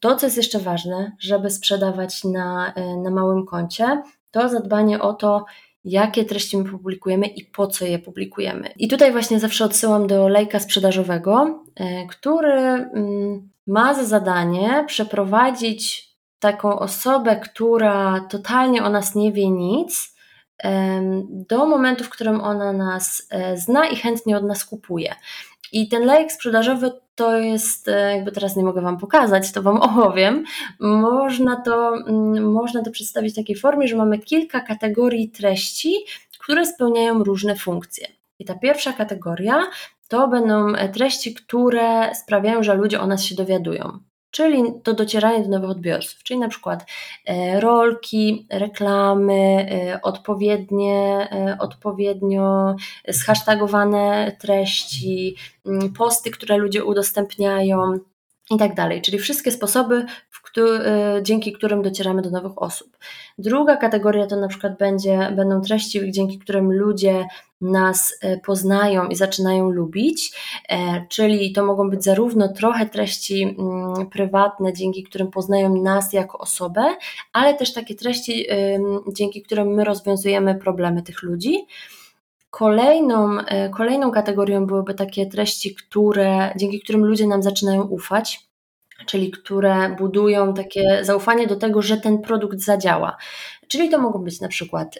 To, co jest jeszcze ważne, żeby sprzedawać na, e, na małym koncie, to zadbanie o to, jakie treści my publikujemy i po co je publikujemy. I tutaj właśnie zawsze odsyłam do lejka sprzedażowego, e, który mm, ma za zadanie przeprowadzić taką osobę, która totalnie o nas nie wie nic, do momentu, w którym ona nas e, zna i chętnie od nas kupuje. I ten lejek sprzedażowy to jest, e, jakby teraz nie mogę Wam pokazać, to Wam <laughs> opowiem. Można to, mm, można to przedstawić w takiej formie, że mamy kilka kategorii treści, które spełniają różne funkcje. I ta pierwsza kategoria to będą e, treści, które sprawiają, że ludzie o nas się dowiadują czyli to docieranie do nowych odbiorców, czyli na przykład e, rolki, reklamy, e, odpowiednie, e, odpowiednio zhashtagowane treści, posty, które ludzie udostępniają i tak dalej. Czyli wszystkie sposoby, dzięki którym docieramy do nowych osób. Druga kategoria to na przykład będzie, będą treści, dzięki którym ludzie nas e, poznają i zaczynają lubić, e, czyli to mogą być zarówno trochę treści mm, prywatne, dzięki którym poznają nas jako osobę, ale też takie treści, dzięki którym my rozwiązujemy problemy tych ludzi. Kolejną, e, kolejną kategorią byłyby takie treści, które, dzięki którym ludzie nam zaczynają ufać, czyli które budują takie zaufanie do tego, że ten produkt zadziała. Czyli to mogą być na przykład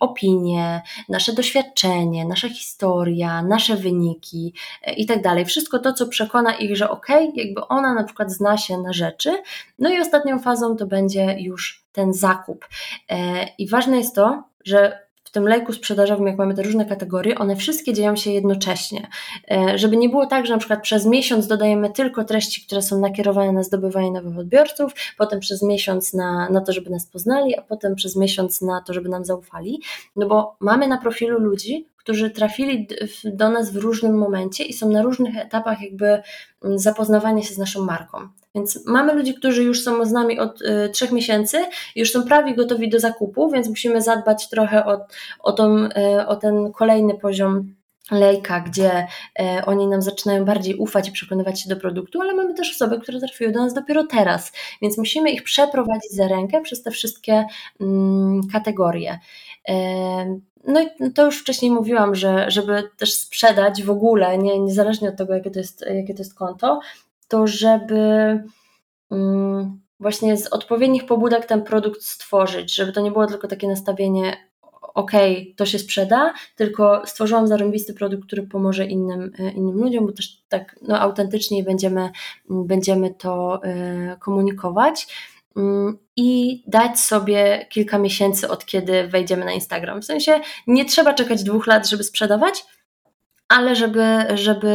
opinie, nasze doświadczenie, nasza historia, nasze wyniki e, i tak dalej. Wszystko to, co przekona ich, że ok, jakby ona na przykład zna się na rzeczy. No i ostatnią fazą to będzie już ten zakup. E, I ważne jest to, że w tym lejku sprzedażowym, jak mamy te różne kategorie, one wszystkie dzieją się jednocześnie. E, żeby nie było tak, że na przykład przez miesiąc dodajemy tylko treści, które są nakierowane na zdobywanie nowych odbiorców, potem przez miesiąc na, na to, żeby nas poznali, a potem przez miesiąc na to, żeby nam zaufali. No bo mamy na profilu ludzi, którzy trafili do nas w różnym momencie i są na różnych etapach jakby mm, zapoznawania się z naszą marką. Więc mamy ludzi, którzy już są z nami od y, trzech miesięcy, już są prawie gotowi do zakupu, więc musimy zadbać trochę o, o, tą, y, o ten kolejny poziom lejka, gdzie e, oni nam zaczynają bardziej ufać i przekonywać się do produktu, ale mamy też osoby, które trafiły do nas dopiero teraz, więc musimy ich przeprowadzić za rękę przez te wszystkie mm, kategorie. E, no i to już wcześniej mówiłam, że żeby też sprzedać w ogóle, nie, niezależnie od tego, jakie to jest, jakie to jest konto, to żeby mm, właśnie z odpowiednich pobudek ten produkt stworzyć, żeby to nie było tylko takie nastawienie ok, to się sprzeda, tylko stworzyłam zarąbisty produkt, który pomoże innym, e, innym ludziom, bo też tak no, autentycznie będziemy, będziemy to e, komunikować. Mm, i dać sobie kilka miesięcy od kiedy wejdziemy na Instagram. W sensie nie trzeba czekać dwóch lat, żeby sprzedawać, ale żeby, żeby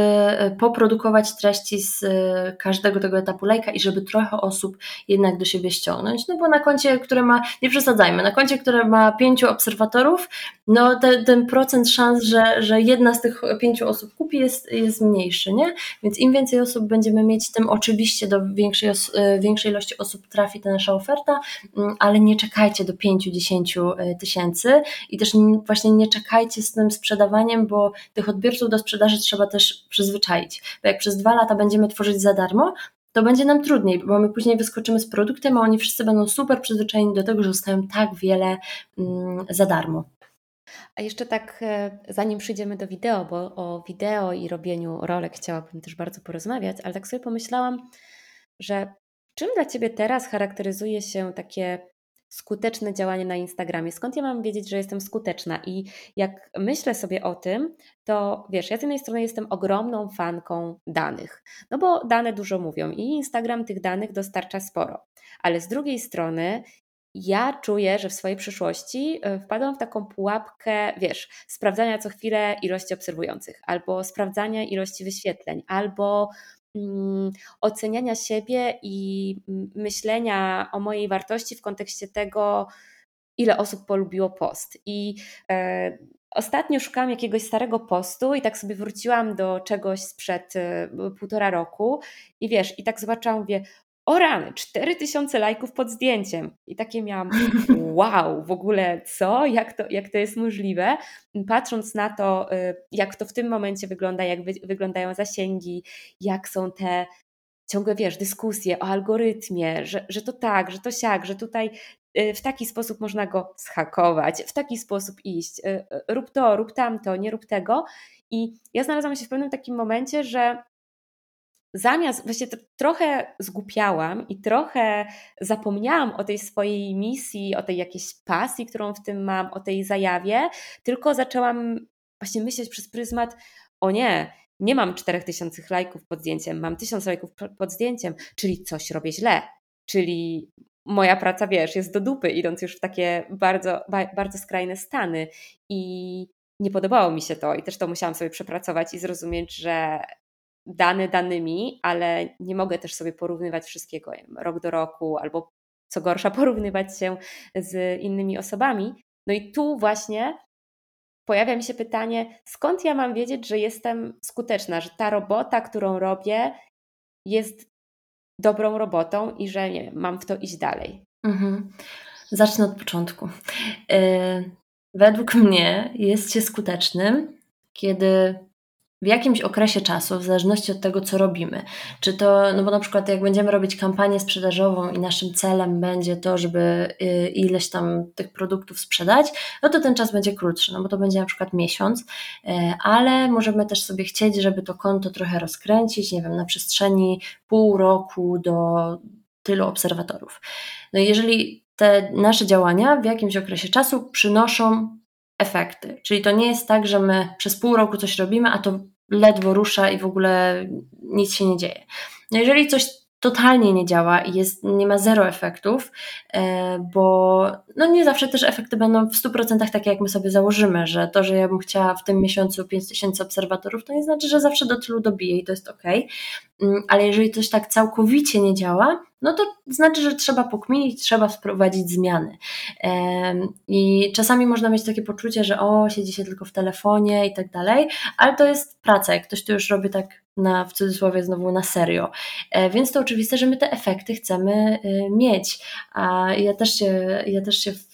poprodukować treści z e, każdego tego etapu lejka i żeby trochę osób jednak do siebie ściągnąć. No bo na koncie, które ma, nie przesadzajmy, na koncie, które ma pięciu obserwatorów, no te, ten procent szans, że, że jedna z tych pięciu osób kupi jest, jest mniejszy, nie? Więc im więcej osób będziemy mieć, tym oczywiście do większej, e, większej ilości osób trafi ta nasza oferta, mm, ale nie czekajcie do 5-10 tysięcy i też właśnie nie czekajcie z tym sprzedawaniem, bo tych odbiorców do sprzedaży trzeba też przyzwyczaić, bo jak przez dwa lata będziemy tworzyć za darmo, to będzie nam trudniej, bo my później wyskoczymy z produktem, a oni wszyscy będą super przyzwyczajeni do tego, że dostają tak wiele mm, za darmo. A jeszcze tak, e, zanim przyjdziemy do wideo, bo o wideo i robieniu rolek chciałabym też bardzo porozmawiać, ale tak sobie pomyślałam, że czym dla Ciebie teraz charakteryzuje się takie skuteczne działanie na Instagramie. Skąd ja mam wiedzieć, że jestem skuteczna? I jak myślę sobie o tym, to wiesz, ja z jednej strony jestem ogromną fanką danych, no bo dane dużo mówią i Instagram tych danych dostarcza sporo, ale z drugiej strony ja czuję, że w swojej przyszłości e, wpadłam w taką pułapkę, wiesz, sprawdzania co chwilę ilości obserwujących, albo sprawdzania ilości wyświetleń, albo oceniania siebie i myślenia o mojej wartości w kontekście tego, ile osób polubiło post. I e, ostatnio szukałam jakiegoś starego postu i tak sobie wróciłam do czegoś sprzed e, półtora roku i wiesz, i tak zobaczyłam, mówię, o rany, 4000 lajków pod zdjęciem. I takie miałam, <laughs> wow, w ogóle co? Jak to, jak to jest możliwe? Patrząc na to, y, jak to w tym momencie wygląda, jak wy, wyglądają zasięgi, jak są te ciągłe, wiesz, dyskusje o algorytmie, że, że to tak, że to siak, że tutaj y, w taki sposób można go schakować, w taki sposób iść, y, rób to, rób tamto, nie rób tego. I ja znalazłam się w pewnym takim momencie, że zamiast, właśnie trochę zgupiałam i trochę zapomniałam o tej swojej misji, o tej jakiejś pasji, którą w tym mam, o tej zajawie, tylko zaczęłam właśnie myśleć przez pryzmat, o nie, nie mam 4000 lajków pod zdjęciem, mam 1000 lajków pod zdjęciem, czyli coś robię źle, czyli moja praca, wiesz, jest do dupy, idąc już w takie bardzo, bardzo skrajne stany. I nie podobało mi się to i też to musiałam sobie przepracować i zrozumieć, że dane danymi, ale nie mogę też sobie porównywać wszystkiego rok do roku albo co gorsza <laughs> porównywać się z innymi osobami. No i tu właśnie pojawia mi się pytanie, skąd ja mam wiedzieć, że jestem skuteczna, że ta robota, którą robię, jest dobrą robotą i że nie, mam w to iść dalej? Mhm. Zacznę od początku. Yy, według mnie jest się skutecznym, kiedy w jakimś okresie czasu, w zależności od tego, co robimy. Czy to, no bo na przykład jak będziemy robić kampanię sprzedażową i naszym celem będzie to, żeby y, ileś tam tych produktów sprzedać, no to ten czas będzie krótszy, no bo to będzie na przykład miesiąc, y, ale możemy też sobie chcieć, żeby to konto trochę rozkręcić, nie wiem, na przestrzeni pół roku do tylu obserwatorów. No i jeżeli te nasze działania w jakimś okresie czasu przynoszą efekty. Czyli to nie jest tak, że my przez pół roku coś robimy, a to ledwo rusza i w ogóle nic się nie dzieje. No jeżeli coś totalnie nie działa i jest, nie ma zero efektów, e, bo no nie zawsze też efekty będą w 100% takie, jak my sobie założymy, że to, że ja bym chciała w tym miesiącu 5000 obserwatorów, to nie znaczy, że zawsze do tylu dobiję i to jest ok. Mm, ale jeżeli coś tak całkowicie nie działa, no to znaczy, że trzeba pokminić, trzeba wprowadzić zmiany. I czasami można mieć takie poczucie, że o, siedzi się tylko w telefonie i tak dalej, ale to jest praca, jak ktoś to już robi tak na, w cudzysłowie znowu na serio. E, więc to oczywiste, że my te efekty chcemy y, mieć. A ja też się, ja też się w,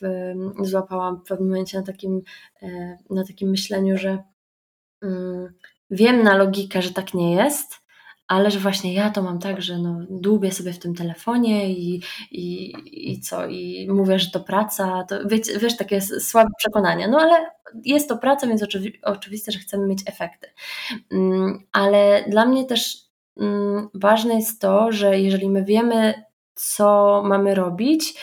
złapałam w pewnym momencie na takim, e, na takim myśleniu, że mm, wiem na logikę, że tak nie jest, ale że właśnie ja to mam tak, że no, dłubię sobie w tym telefonie i, i, i co, i mówię, że to praca, to wiesz, wiesz takie słabe przekonania, no ale jest to praca, więc oczywi oczywiste, że chcemy mieć efekty. Mm, ale dla mnie też mm, ważne jest to, że jeżeli my wiemy, co mamy robić,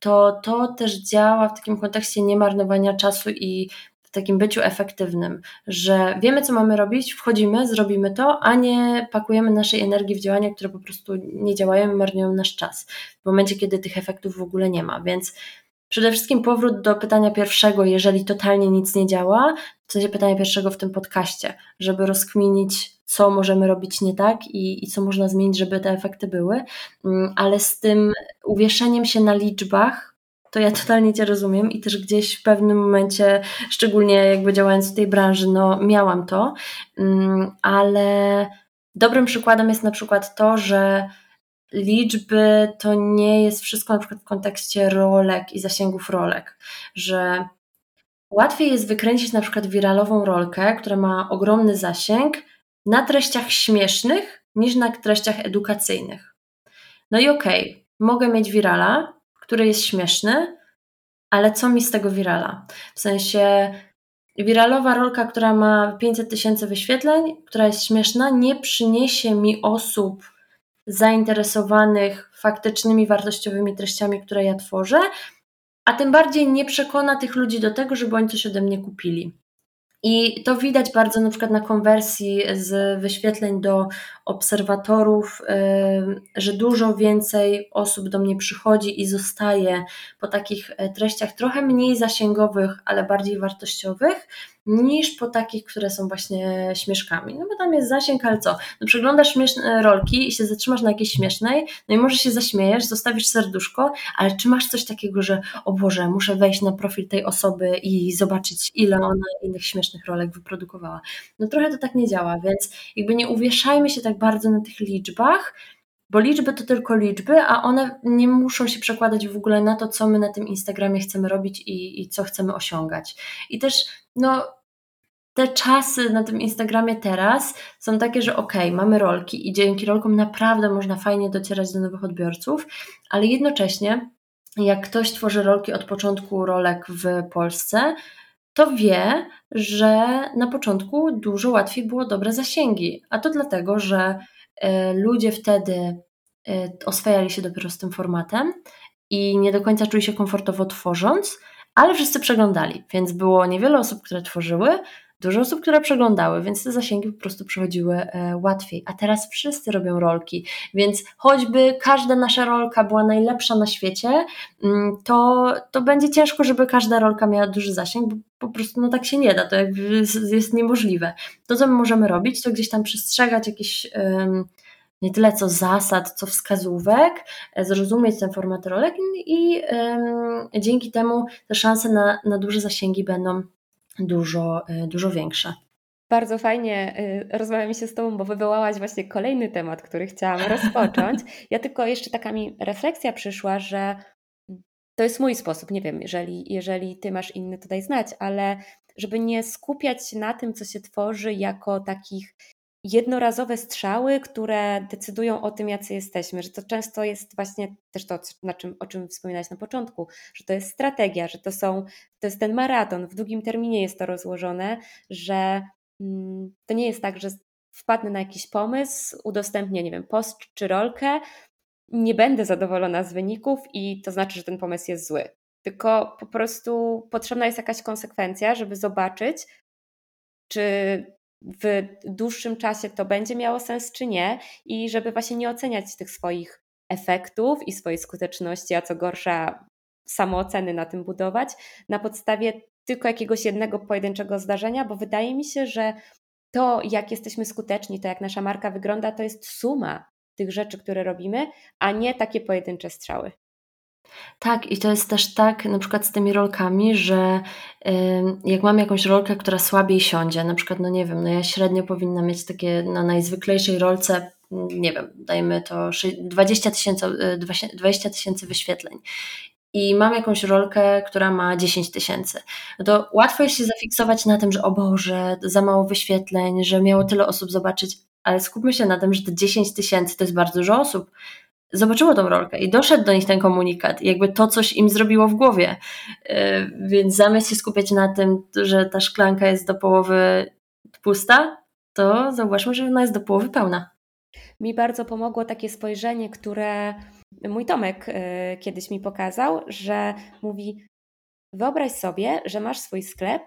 to to też działa w takim kontekście niemarnowania czasu i takim byciu efektywnym, że wiemy, co mamy robić, wchodzimy, zrobimy to, a nie pakujemy naszej energii w działania, które po prostu nie działają i marnują nasz czas w momencie, kiedy tych efektów w ogóle nie ma. Więc przede wszystkim powrót do pytania pierwszego, jeżeli totalnie nic nie działa, w sensie pytania pierwszego w tym podcaście, żeby rozkminić, co możemy robić nie tak i, i co można zmienić, żeby te efekty były, mm, ale z tym uwieszeniem się na liczbach, to ja totalnie Cię rozumiem i też gdzieś w pewnym momencie, szczególnie jakby działając w tej branży, no miałam to, mm, ale dobrym przykładem jest na przykład to, że liczby to nie jest wszystko na przykład w kontekście rolek i zasięgów rolek, że łatwiej jest wykręcić na przykład wiralową rolkę, która ma ogromny zasięg na treściach śmiesznych niż na treściach edukacyjnych. No i okej, okay, mogę mieć wirala, który jest śmieszny, ale co mi z tego wirala? W sensie wiralowa rolka, która ma 500 tysięcy wyświetleń, która jest śmieszna, nie przyniesie mi osób zainteresowanych faktycznymi, wartościowymi treściami, które ja tworzę, a tym bardziej nie przekona tych ludzi do tego, żeby oni coś ode mnie kupili. I to widać bardzo na przykład na konwersji z wyświetleń do obserwatorów, że dużo więcej osób do mnie przychodzi i zostaje po takich e, treściach trochę mniej zasięgowych, ale bardziej wartościowych, niż po takich, które są właśnie śmieszkami. No bo tam jest zasięg, ale co? No przeglądasz śmieszne rolki i się zatrzymasz na jakiejś śmiesznej, no i może się zaśmiejesz, zostawisz serduszko, ale czy masz coś takiego, że o Boże, muszę wejść na profil tej osoby i zobaczyć, ile ona innych śmiesznych rolek wyprodukowała? No trochę to tak nie działa, więc jakby nie uwieszajmy się tak bardzo na tych liczbach, bo liczby to tylko liczby, a one nie muszą się przekładać w ogóle na to, co my na tym Instagramie chcemy robić i, i co chcemy osiągać. I też, no, te czasy na tym Instagramie teraz są takie, że ok, mamy rolki i dzięki rolkom naprawdę można fajnie docierać do nowych odbiorców, ale jednocześnie, jak ktoś tworzy rolki od początku rolek w Polsce, to wie, że na początku dużo łatwiej było dobre zasięgi. A to dlatego, że e, ludzie wtedy e, oswajali się dopiero z tym formatem i nie do końca czuli się komfortowo tworząc, ale wszyscy przeglądali, więc było niewiele osób, które tworzyły, dużo osób, które przeglądały, więc te zasięgi po prostu przechodziły e, łatwiej. A teraz wszyscy robią rolki, więc choćby każda nasza rolka była najlepsza na świecie, mm, to, to będzie ciężko, żeby każda rolka miała duży zasięg, bo po prostu no tak się nie da, to jakby jest, jest niemożliwe. To, co my możemy robić, to gdzieś tam przestrzegać jakieś um, nie tyle co zasad, co wskazówek, e, zrozumieć ten format rolek i, um, dzięki temu te szanse na, na duże zasięgi będą dużo, e, dużo większe. Bardzo fajnie y, rozmawia mi się z Tobą, bo wywołałaś właśnie kolejny temat, który chciałam <laughs> rozpocząć. Ja tylko jeszcze taka mi refleksja przyszła, że to jest mój sposób, nie wiem, jeżeli, jeżeli Ty masz inny tutaj znać, ale żeby nie skupiać się na tym, co się tworzy jako takich jednorazowe strzały, które decydują o tym, jacy jesteśmy, że to często jest właśnie też to, na czym, o czym wspominałeś na początku, że to jest strategia, że to są, to jest ten maraton, w długim terminie jest to rozłożone, że mm, to nie jest tak, że wpadnę na jakiś pomysł, udostępnię, nie wiem, post czy rolkę, nie będę zadowolona z wyników i to znaczy, że ten pomysł jest zły. Tylko po prostu potrzebna jest jakaś konsekwencja, żeby zobaczyć, czy w dłuższym czasie to będzie miało sens, czy nie, i żeby właśnie nie oceniać tych swoich efektów i swojej skuteczności, a co gorsza, samooceny na tym budować, na podstawie tylko jakiegoś jednego pojedynczego zdarzenia, bo wydaje mi się, że to, jak jesteśmy skuteczni, to jak nasza marka wygląda, to jest suma tych rzeczy, które robimy, a nie takie pojedyncze strzały. Tak, i to jest też tak na przykład z tymi rolkami, że jak mam jakąś rolkę, która słabiej siądzie, na przykład, no nie wiem, no ja średnio powinna mieć takie na najzwyklejszej rolce, nie wiem, dajmy to 20 tysięcy 20 tysięcy wyświetleń. I mam jakąś rolkę, która ma 10 tysięcy, no to łatwo jest się zafiksować na tym, że o Boże, za mało wyświetleń, że miało tyle osób zobaczyć, ale skupmy się na tym, że te 10 tysięcy to jest bardzo dużo osób zobaczyło tą rolkę i doszedł do nich ten komunikat, jakby to coś im zrobiło w głowie. E, więc zamiast się skupiać na tym, że ta szklanka jest do połowy pusta, to zauważmy, że ona jest do połowy pełna. Mi bardzo pomogło takie spojrzenie, które mój Tomek e, kiedyś mi pokazał, że mówi: Wyobraź sobie, że masz swój sklep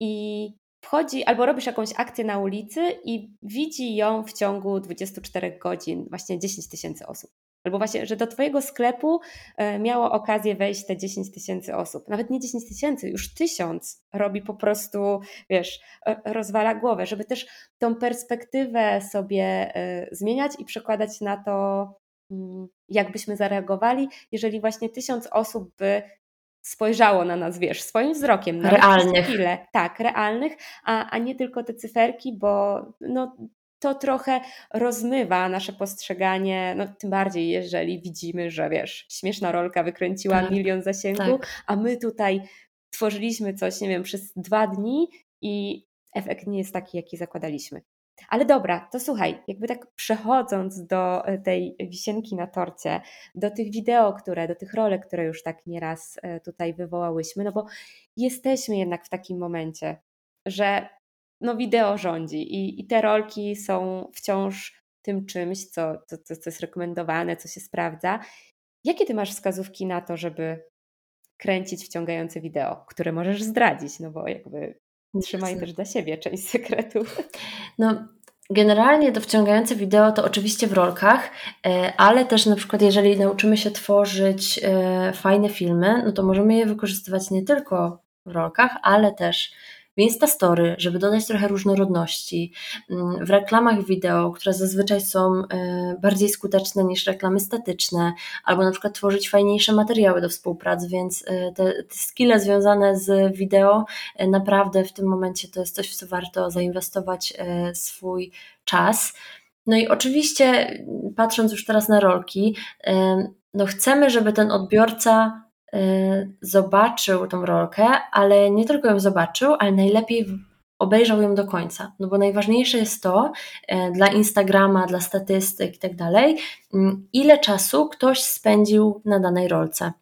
i wchodzi albo robisz jakąś akcję na ulicy i widzi ją w ciągu 24 godzin właśnie 10 tysięcy osób. Albo właśnie, że do Twojego sklepu e, miało okazję wejść te 10 tysięcy osób. Nawet nie 10 tysięcy, już tysiąc robi po prostu, wiesz, e, rozwala głowę, żeby też tą perspektywę sobie e, zmieniać i przekładać na to, mm, jak byśmy zareagowali, jeżeli właśnie tysiąc osób by spojrzało na nas, wiesz, swoim wzrokiem. Na realnych. Chwilę. Tak, realnych, a, a nie tylko te cyferki, bo no, to trochę rozmywa nasze postrzeganie, no tym bardziej jeżeli widzimy, że wiesz, śmieszna rolka wykręciła tak, milion zasięgu, tak. a my tutaj tworzyliśmy coś, nie wiem, przez dwa dni i efekt nie jest taki, jaki zakładaliśmy. Ale dobra, to słuchaj, jakby tak przechodząc do e, tej wisienki na torcie, do tych wideo, które, do tych rolek, które już tak nieraz e, tutaj wywołałyśmy, no bo jesteśmy jednak w takim momencie, że no wideo rządzi i, i te rolki są wciąż tym czymś, co, co, co jest rekomendowane, co się sprawdza. Jakie ty masz wskazówki na to, żeby kręcić wciągające wideo, które możesz zdradzić, no bo jakby trzymaj też dla siebie część sekretów. No, Generalnie to wciągające wideo to oczywiście w rolkach, e, ale też na przykład jeżeli nauczymy się tworzyć e, fajne filmy, no to możemy je wykorzystywać nie tylko w rolkach, ale też w Instastory, żeby dodać trochę różnorodności, mm, w reklamach wideo, które zazwyczaj są e, bardziej skuteczne niż reklamy statyczne, albo na przykład tworzyć fajniejsze materiały do współpracy, więc e, te, te skille związane z wideo e, naprawdę w tym momencie to jest coś, w co warto zainwestować swój czas. No i oczywiście, patrząc już teraz na rolki, no chcemy, żeby ten odbiorca zobaczył tą rolkę, ale nie tylko ją zobaczył, ale najlepiej obejrzał ją do końca. No bo najważniejsze jest to y, dla Instagrama, dla statystyk i tak dalej, mm, ile czasu ktoś spędził na danej rolce.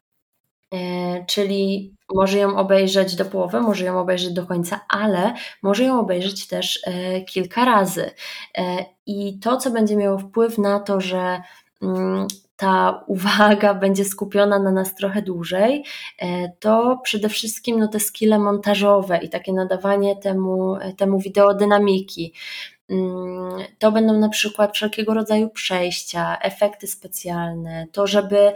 Y, czyli może ją obejrzeć do połowy, może ją obejrzeć do końca, ale może ją obejrzeć też kilka razy. I to, co będzie miało wpływ na to, że mm, ta uwaga <laughs> będzie skupiona na nas trochę dłużej, e, to przede wszystkim no, te skille montażowe i takie nadawanie temu, temu wideo dynamiki. Mm, to będą na przykład wszelkiego rodzaju przejścia, efekty specjalne, to, żeby,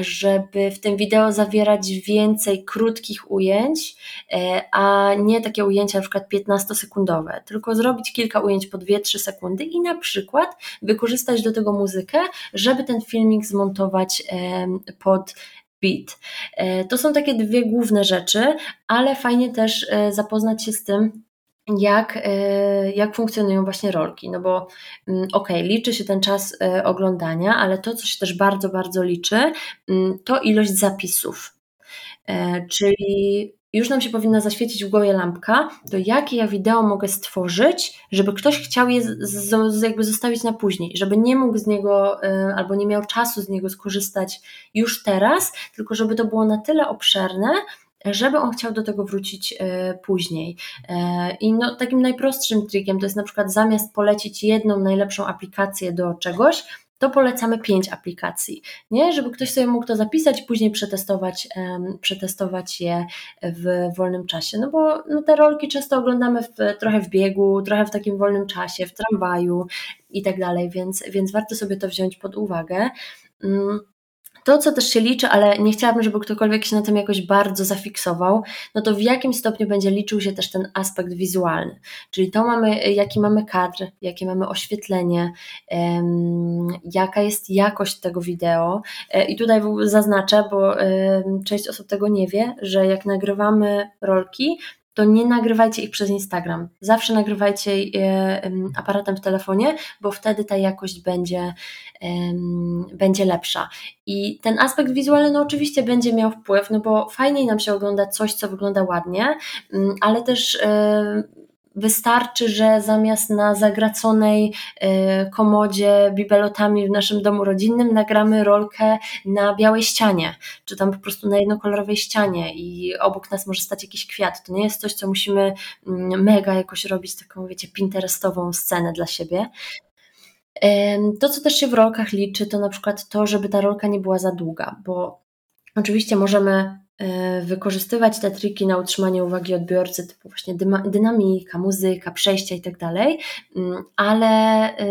żeby w tym wideo zawierać więcej krótkich ujęć, e, a nie takie ujęcia na przykład 15-sekundowe, tylko zrobić kilka ujęć po 2-3 sekundy i na przykład wykorzystać do tego muzykę, żeby ten filmik zmontować pod beat. E, to są takie dwie główne rzeczy, ale fajnie też e, zapoznać się z tym, jak, e, jak funkcjonują właśnie rolki. No bo mm, okej, okay, liczy się ten czas e, oglądania, ale to, co się też bardzo, bardzo liczy, mm, to ilość zapisów. E, czyli już nam się powinna zaświecić w głowie lampka, to jakie ja wideo mogę stworzyć, żeby ktoś chciał je z, z, jakby zostawić na później, żeby nie mógł z niego albo nie miał czasu z niego skorzystać już teraz, tylko żeby to było na tyle obszerne, żeby on chciał do tego wrócić e, później. E, I no, takim najprostszym trikiem to jest na przykład zamiast polecić jedną najlepszą aplikację do czegoś, to polecamy pięć aplikacji, nie? Żeby ktoś sobie mógł to zapisać, później przetestować, um, przetestować je w wolnym czasie. No bo no, te rolki często oglądamy w, trochę w biegu, trochę w takim wolnym czasie, w tramwaju i tak dalej, więc, więc warto sobie to wziąć pod uwagę. Um, to, co też się liczy, ale nie chciałabym, żeby ktokolwiek się na tym jakoś bardzo zafiksował, no to w jakim stopniu będzie liczył się też ten aspekt wizualny. Czyli to mamy, jaki mamy kadr, jakie mamy oświetlenie, jaka jest jakość tego wideo. E, I tutaj zaznaczę, bo część osób tego nie wie, że jak nagrywamy rolki, to nie nagrywajcie ich przez Instagram. Zawsze nagrywajcie je aparatem w telefonie, bo wtedy ta jakość będzie, będzie lepsza. I ten aspekt wizualny no oczywiście będzie miał wpływ, no bo fajniej nam się ogląda coś, co wygląda ładnie, mm, ale też Wystarczy, że zamiast na zagraconej y, komodzie bibelotami w naszym domu rodzinnym nagramy rolkę na białej ścianie, czy tam po prostu na jednokolorowej ścianie i obok nas może stać jakiś kwiat. To nie jest coś, co musimy mm, mega jakoś robić, taką wiecie, pinterestową scenę dla siebie. To, co też się w rolkach liczy, to na przykład to, żeby ta rolka nie była za długa, bo oczywiście możemy wykorzystywać te triki na utrzymanie uwagi odbiorcy, typu właśnie dynamika, muzyka, przejścia i tak dalej, mm, ale e,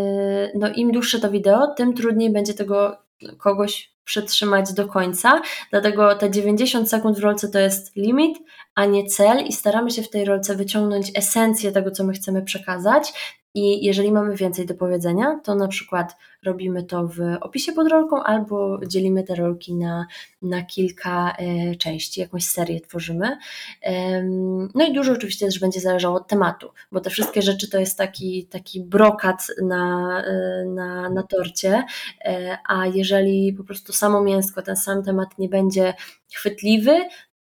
no, im dłuższe to wideo, tym trudniej będzie tego kogoś przetrzymać do końca, dlatego te 90 sekund w rolce to jest limit, a nie cel i staramy się w tej rolce wyciągnąć esencję tego, co my chcemy przekazać i jeżeli mamy więcej do powiedzenia, to na przykład robimy to w opisie pod rolką albo dzielimy te rolki na, na kilka e, części, jakąś serię tworzymy. No i dużo oczywiście też będzie zależało od tematu, bo te wszystkie rzeczy to jest taki, taki brokat na, e, na, na torcie, e, a jeżeli po prostu samo mięsko, ten sam temat nie będzie chwytliwy,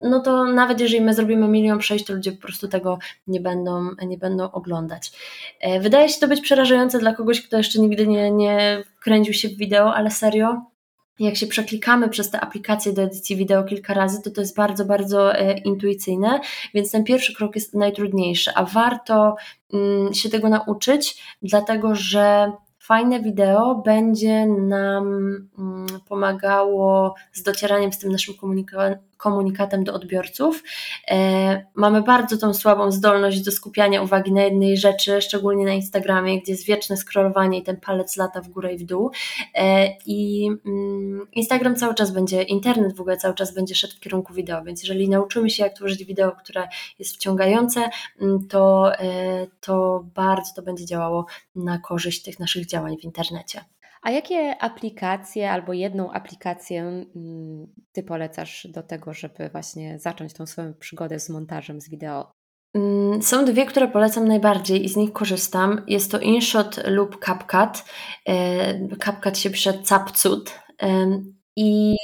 no to nawet jeżeli my zrobimy milion przejść, to ludzie po prostu tego nie będą, nie będą oglądać. E, wydaje się to być przerażające dla kogoś, kto jeszcze nigdy nie, nie kręcił się w wideo, ale serio, jak się przeklikamy przez te aplikacje do edycji wideo kilka razy, to to jest bardzo, bardzo e, intuicyjne, więc ten pierwszy krok jest najtrudniejszy, a warto mm, się tego nauczyć, dlatego że fajne wideo będzie nam mm, pomagało z docieraniem z tym naszym komunikatem do odbiorców. E, mamy bardzo tą słabą zdolność do skupiania uwagi na jednej rzeczy, szczególnie na Instagramie, gdzie jest wieczne scrollowanie i ten palec lata w górę i w dół. E, I mm, Instagram cały czas będzie, internet w ogóle cały czas będzie szedł w kierunku wideo, więc jeżeli nauczymy się, jak tworzyć wideo, które jest wciągające, mm, to, e, to bardzo to będzie działało na korzyść tych naszych działań w internecie. A jakie aplikacje albo jedną aplikację mm, Ty polecasz do tego, żeby właśnie zacząć tą swoją przygodę z montażem z wideo? Mm, są dwie, które polecam najbardziej i z nich korzystam. Jest to InShot lub CapCut. E, CapCut się pisze Capcut. I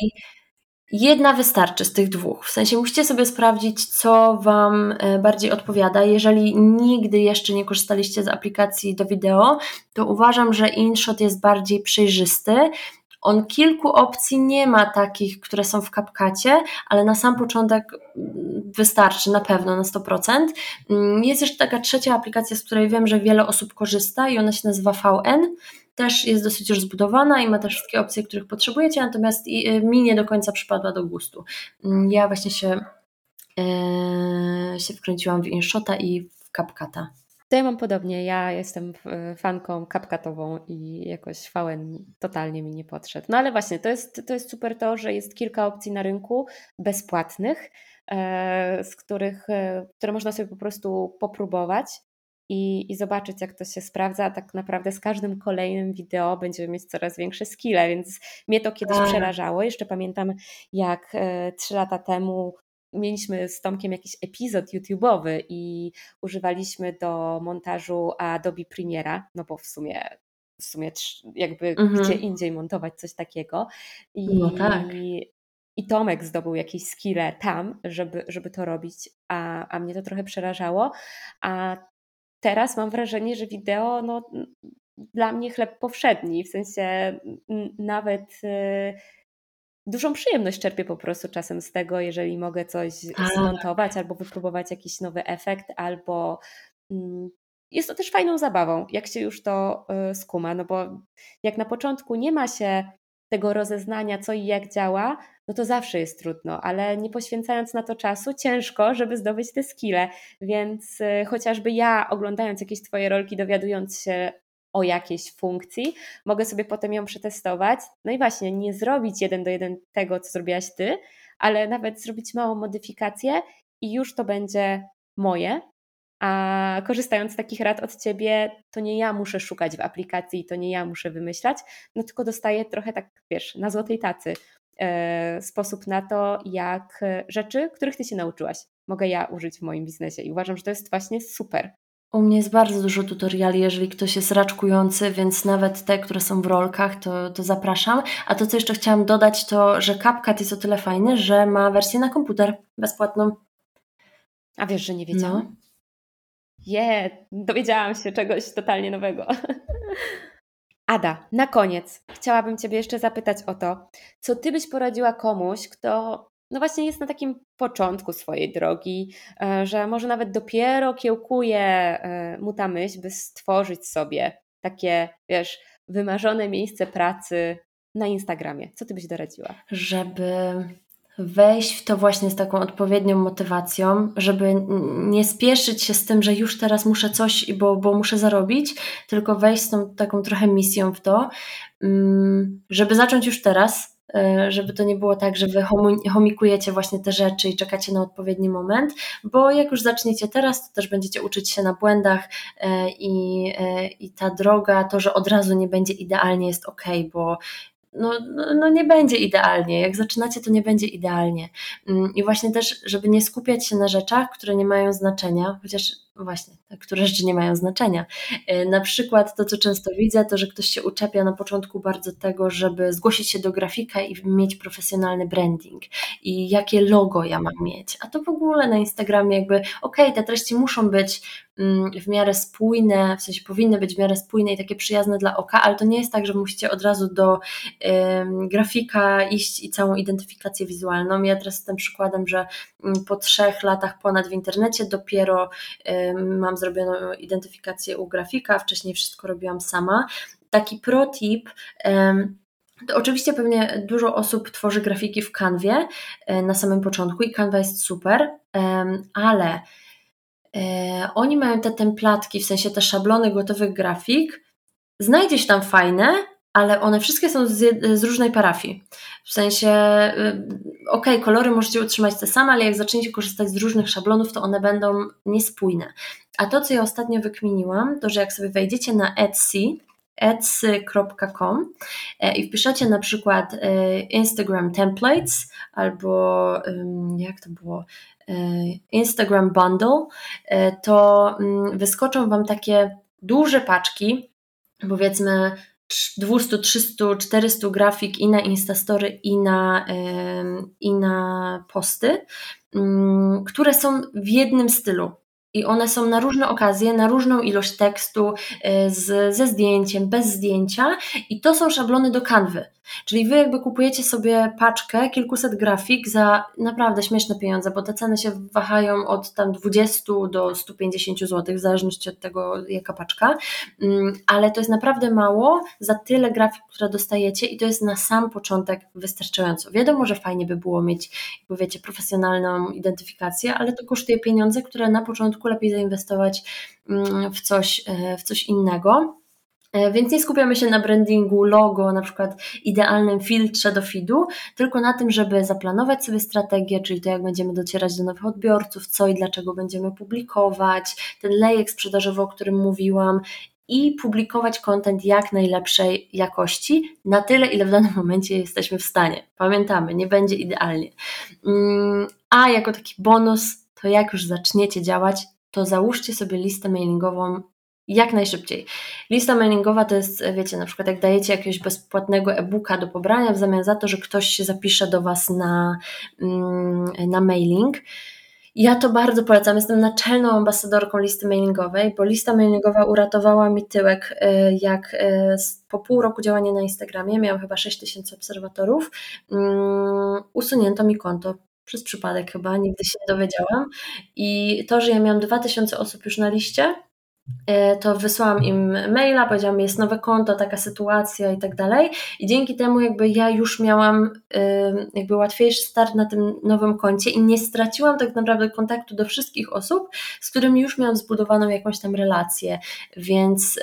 Jedna wystarczy z tych dwóch. W sensie musicie sobie sprawdzić, co Wam e, bardziej odpowiada. Jeżeli nigdy jeszcze nie korzystaliście z aplikacji do wideo, to uważam, że InShot jest bardziej przejrzysty. On kilku opcji nie ma takich, które są w kapkacie, ale na sam początek mm, wystarczy na pewno na 100%. Mm, jest jeszcze taka trzecia aplikacja, z której wiem, że wiele osób korzysta i ona się nazywa VN też jest dosyć już zbudowana i ma też wszystkie opcje, których potrzebujecie, natomiast y, mi nie do końca przypadła do gustu. Mm, ja właśnie się, e, się wkręciłam w InShota i w CapCuta. Tutaj mam podobnie. Ja jestem fanką kapkatową i jakoś VN totalnie mi nie podszedł. No ale właśnie, to jest, to jest super to, że jest kilka opcji na rynku bezpłatnych, e, z których, e, które można sobie po prostu popróbować i, i zobaczyć, jak to się sprawdza. Tak naprawdę z każdym kolejnym wideo będziemy mieć coraz większe skille, więc mnie to kiedyś przerażało. Jeszcze pamiętam, jak e, trzy lata temu mieliśmy z Tomkiem jakiś epizod YouTube'owy i używaliśmy do montażu Adobe Premiera, no bo w sumie w sumie jakby mhm. gdzie indziej montować coś takiego. I, no tak. I Tomek zdobył jakieś skille tam, żeby, żeby to robić, a, a mnie to trochę przerażało. A teraz mam wrażenie, że wideo no, dla mnie chleb powszedni, w sensie nawet y, dużą przyjemność czerpię po prostu czasem z tego, jeżeli mogę coś tak. zmontować albo wypróbować jakiś nowy efekt, albo mm, jest to też fajną zabawą, jak się już to y, skuma, no bo jak na początku nie ma się tego rozeznania, co i jak działa, no to zawsze jest trudno, ale nie poświęcając na to czasu, ciężko, żeby zdobyć te skille. Więc y, chociażby ja, oglądając jakieś Twoje rolki, dowiadując się o jakiejś funkcji, mogę sobie potem ją przetestować. No i właśnie, nie zrobić jeden do jeden tego, co zrobiłaś Ty, ale nawet zrobić małą modyfikację i już to będzie moje, a korzystając z takich rad od ciebie, to nie ja muszę szukać w aplikacji, to nie ja muszę wymyślać, no tylko dostaję trochę tak, wiesz, na złotej tacy e, sposób na to, jak rzeczy, których ty się nauczyłaś, mogę ja użyć w moim biznesie. I uważam, że to jest właśnie super. U mnie jest bardzo dużo tutoriali, jeżeli ktoś jest raczkujący, więc nawet te, które są w rolkach, to, to zapraszam. A to, co jeszcze chciałam dodać, to, że CapCut jest o tyle fajny, że ma wersję na komputer bezpłatną. A wiesz, że nie wiedziałam? No. Je, yeah, dowiedziałam się czegoś totalnie nowego. <laughs> Ada, na koniec chciałabym Ciebie jeszcze zapytać o to, co Ty byś poradziła komuś, kto no właśnie jest na takim początku swojej drogi, e, że może nawet dopiero kiełkuje e, mu ta myśl, by stworzyć sobie takie, wiesz, wymarzone miejsce pracy na Instagramie. Co Ty byś doradziła? Żeby wejść w to właśnie z taką odpowiednią motywacją, żeby nie spieszyć się z tym, że już teraz muszę coś, bo, bo muszę zarobić, tylko wejść z tą taką trochę misją w to, mm, żeby zacząć już teraz, żeby to nie było tak, że wy homikujecie właśnie te rzeczy i czekacie na odpowiedni moment, bo jak już zaczniecie teraz, to też będziecie uczyć się na błędach e, i, e, i ta droga, to, że od razu nie będzie idealnie jest ok, bo no, no, no, nie będzie idealnie. Jak zaczynacie, to nie będzie idealnie. Mm, I właśnie też, żeby nie skupiać się na rzeczach, które nie mają znaczenia, chociaż właśnie, które rzeczy nie mają znaczenia. E, na przykład to, co często widzę, to, że ktoś się uczepia na początku bardzo tego, żeby zgłosić się do grafika i mieć profesjonalny branding i jakie logo ja mam mieć. A to w ogóle na Instagramie jakby, okej, okay, te treści muszą być w miarę spójne, w sensie powinny być w miarę spójne i takie przyjazne dla oka, ale to nie jest tak, że musicie od razu do grafika iść i całą identyfikację wizualną. Ja teraz jestem przykładem, że mm, po trzech latach ponad w internecie dopiero mam zrobioną identyfikację u grafika, wcześniej wszystko robiłam sama. Taki protip, to oczywiście pewnie dużo osób tworzy grafiki w kanwie e, na samym początku i kanwa jest super, ale oni mają te templatki, w sensie te szablony gotowych grafik, znajdziesz tam fajne, ale one wszystkie są z, z, różnej parafii. W sensie, y, ok, kolory możecie utrzymać te same, ale jak zaczniecie korzystać z różnych szablonów, to one będą niespójne. A to, co ja ostatnio wykminiłam, to że jak sobie wejdziecie na Etsy, etsy.com e, i wpiszecie na przykład e, Instagram templates albo jak to było e, Instagram bundle, to mm, wyskoczą Wam takie duże paczki, powiedzmy 200, 300, 400 grafik i na Instastory, i na, i na posty, mm, które są w jednym stylu. I one są na różne okazje, na różną ilość tekstu, y, z, ze zdjęciem, bez zdjęcia, i to są szablony do kanwy. Czyli wy jakby kupujecie sobie paczkę, kilkuset grafik za naprawdę śmieszne pieniądze, bo te ceny się wahają od tam 20 do 150 zł, w zależności od tego, jaka paczka, mm, ale to jest naprawdę mało za tyle grafik, które dostajecie i to jest na sam początek wystarczająco. Wiadomo, że fajnie by było mieć, jakby wiecie, profesjonalną identyfikację, ale to kosztuje pieniądze, które na początku lepiej zainwestować mm, w coś, e, w coś innego. E, więc nie skupiamy się na brandingu, logo, na przykład idealnym filtrze do feedu, tylko na tym, żeby zaplanować sobie strategię, czyli to jak będziemy docierać do nowych odbiorców, co i dlaczego będziemy publikować, ten lejek sprzedażowy, o którym mówiłam, i publikować kontent jak najlepszej jakości, na tyle, ile w danym momencie jesteśmy w stanie. Pamiętamy, nie będzie idealnie. Mm, a jako taki bonus, to jak już zaczniecie działać, to załóżcie sobie listę mailingową jak najszybciej. Lista mailingowa to jest, wiecie, na przykład jak dajecie jakiegoś bezpłatnego e-booka do pobrania w zamian za to, że ktoś się zapisze do Was na, mm, na mailing. Ja to bardzo polecam. Jestem naczelną ambasadorką listy mailingowej, bo lista mailingowa uratowała mi tyłek, y, jak y, po pół roku działania na Instagramie, miałam chyba 6 tysięcy obserwatorów, mm, usunięto mi konto przez przypadek chyba, nigdy się nie dowiedziałam. I to, że ja miałam 2000 osób już na liście, to wysłałam im maila, powiedziałam, jest nowe konto, taka sytuacja i tak dalej. I dzięki temu jakby ja już miałam jakby łatwiejszy start na tym nowym koncie i nie straciłam tak naprawdę kontaktu do wszystkich osób, z którymi już miałam zbudowaną jakąś tam relację. Więc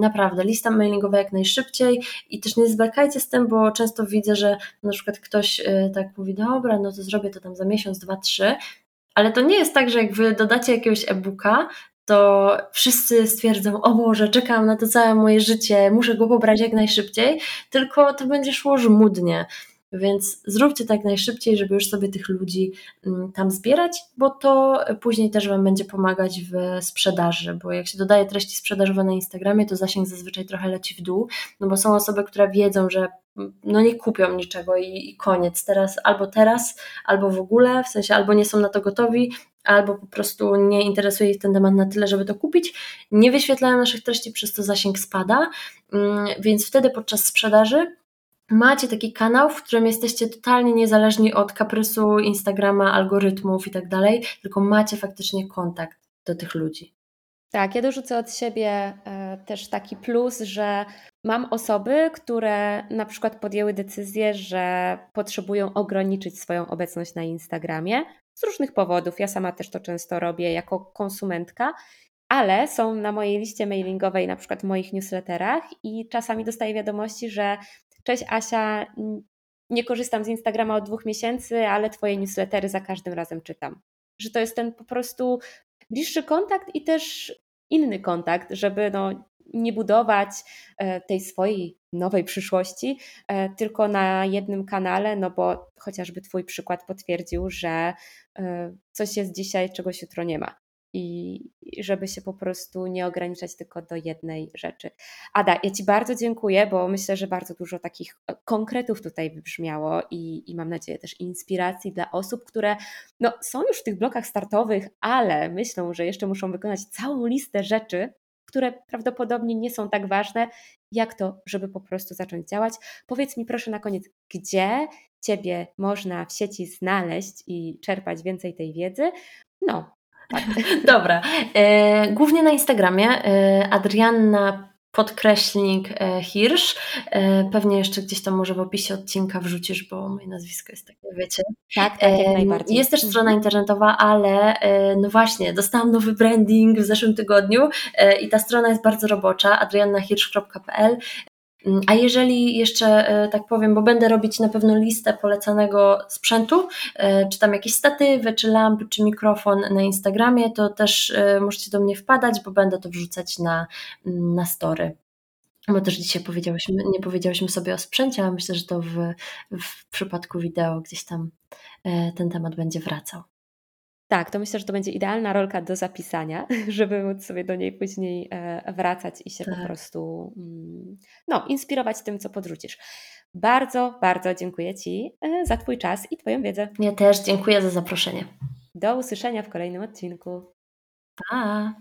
naprawdę lista mailingowa jak najszybciej i też nie zwlekajcie z tym, bo często widzę, że na przykład ktoś e, tak mówi, dobra, no to zrobię to tam za miesiąc, dwa, trzy, ale to nie jest tak, że jak wy dodacie jakiegoś e-booka, to wszyscy stwierdzą, o Boże, czekam na to całe moje życie, muszę go pobrać jak najszybciej, tylko to będzie szło żmudnie. Więc zróbcie tak najszybciej, żeby już sobie tych ludzi mm, tam zbierać, bo to później też Wam będzie pomagać w sprzedaży, bo jak się dodaje treści sprzedażowe na Instagramie, to zasięg zazwyczaj trochę leci w dół, no bo są osoby, które wiedzą, że mm, no nie kupią niczego i, i koniec. Teraz albo teraz, albo w ogóle, w sensie albo nie są na to gotowi, albo po prostu nie interesuje ich ten temat na tyle, żeby to kupić, nie wyświetlają naszych treści, przez to zasięg spada, mm, więc wtedy podczas sprzedaży macie taki kanał, w którym jesteście totalnie niezależni od kaprysu Instagrama, algorytmów i tak dalej, tylko macie faktycznie kontakt do tych ludzi. Tak, ja dorzucę od siebie e, też taki plus, że mam osoby, które na przykład podjęły decyzję, że potrzebują ograniczyć swoją obecność na Instagramie z różnych powodów. Ja sama też to często robię jako konsumentka, ale są na mojej liście mailingowej, na przykład w moich newsletterach, i czasami dostaję wiadomości, że Cześć Asia, nie korzystam z Instagrama od dwóch miesięcy, ale Twoje newslettery za każdym razem czytam. Że to jest ten po prostu bliższy kontakt i też inny kontakt, żeby no, nie budować e, tej swojej nowej przyszłości e, tylko na jednym kanale, no bo chociażby Twój przykład potwierdził, że e, coś jest dzisiaj, czegoś jutro nie ma i żeby się po prostu nie ograniczać tylko do jednej rzeczy. Ada, ja Ci bardzo dziękuję, bo myślę, że bardzo dużo takich konkretów tutaj wybrzmiało i, i mam nadzieję też inspiracji dla osób, które no, są już w tych blokach startowych, ale myślą, że jeszcze muszą wykonać całą listę rzeczy, które prawdopodobnie nie są tak ważne, jak to, żeby po prostu zacząć działać. Powiedz mi proszę na koniec, gdzie Ciebie można w sieci znaleźć i czerpać więcej tej wiedzy? No, tak. <laughs> Dobra. E, głównie na Instagramie e, Adrianna podkreślnik e, Hirsch. E, pewnie jeszcze gdzieś tam może w opisie odcinka wrzucisz, bo moje nazwisko jest takie, wiecie. Tak, tak, jak najbardziej. Jest też strona mhm. internetowa, ale e, no właśnie, dostałam nowy branding w zeszłym tygodniu i ta strona jest bardzo robocza, adriannahirsch.pl. A jeżeli jeszcze e, tak powiem, bo będę robić na pewno listę polecanego sprzętu, e, czy tam jakieś statywy, czy lampy, czy mikrofon na Instagramie, to też e, możecie do mnie wpadać, bo będę to wrzucać na, mm, na story. Bo też dzisiaj powiedziałyśmy, nie powiedziałyśmy sobie o sprzęcie, ale myślę, że to w, w przypadku wideo gdzieś tam ten temat będzie wracał. Tak, to myślę, że to będzie idealna rolka do zapisania, <laughs> żeby móc sobie do niej później e, wracać i się tak. po prostu mm, no, inspirować tym, co podrzucisz. Bardzo, bardzo dziękuję Ci e, za Twój czas i Twoją wiedzę. Ja też dziękuję za zaproszenie. Do usłyszenia w kolejnym odcinku. Pa!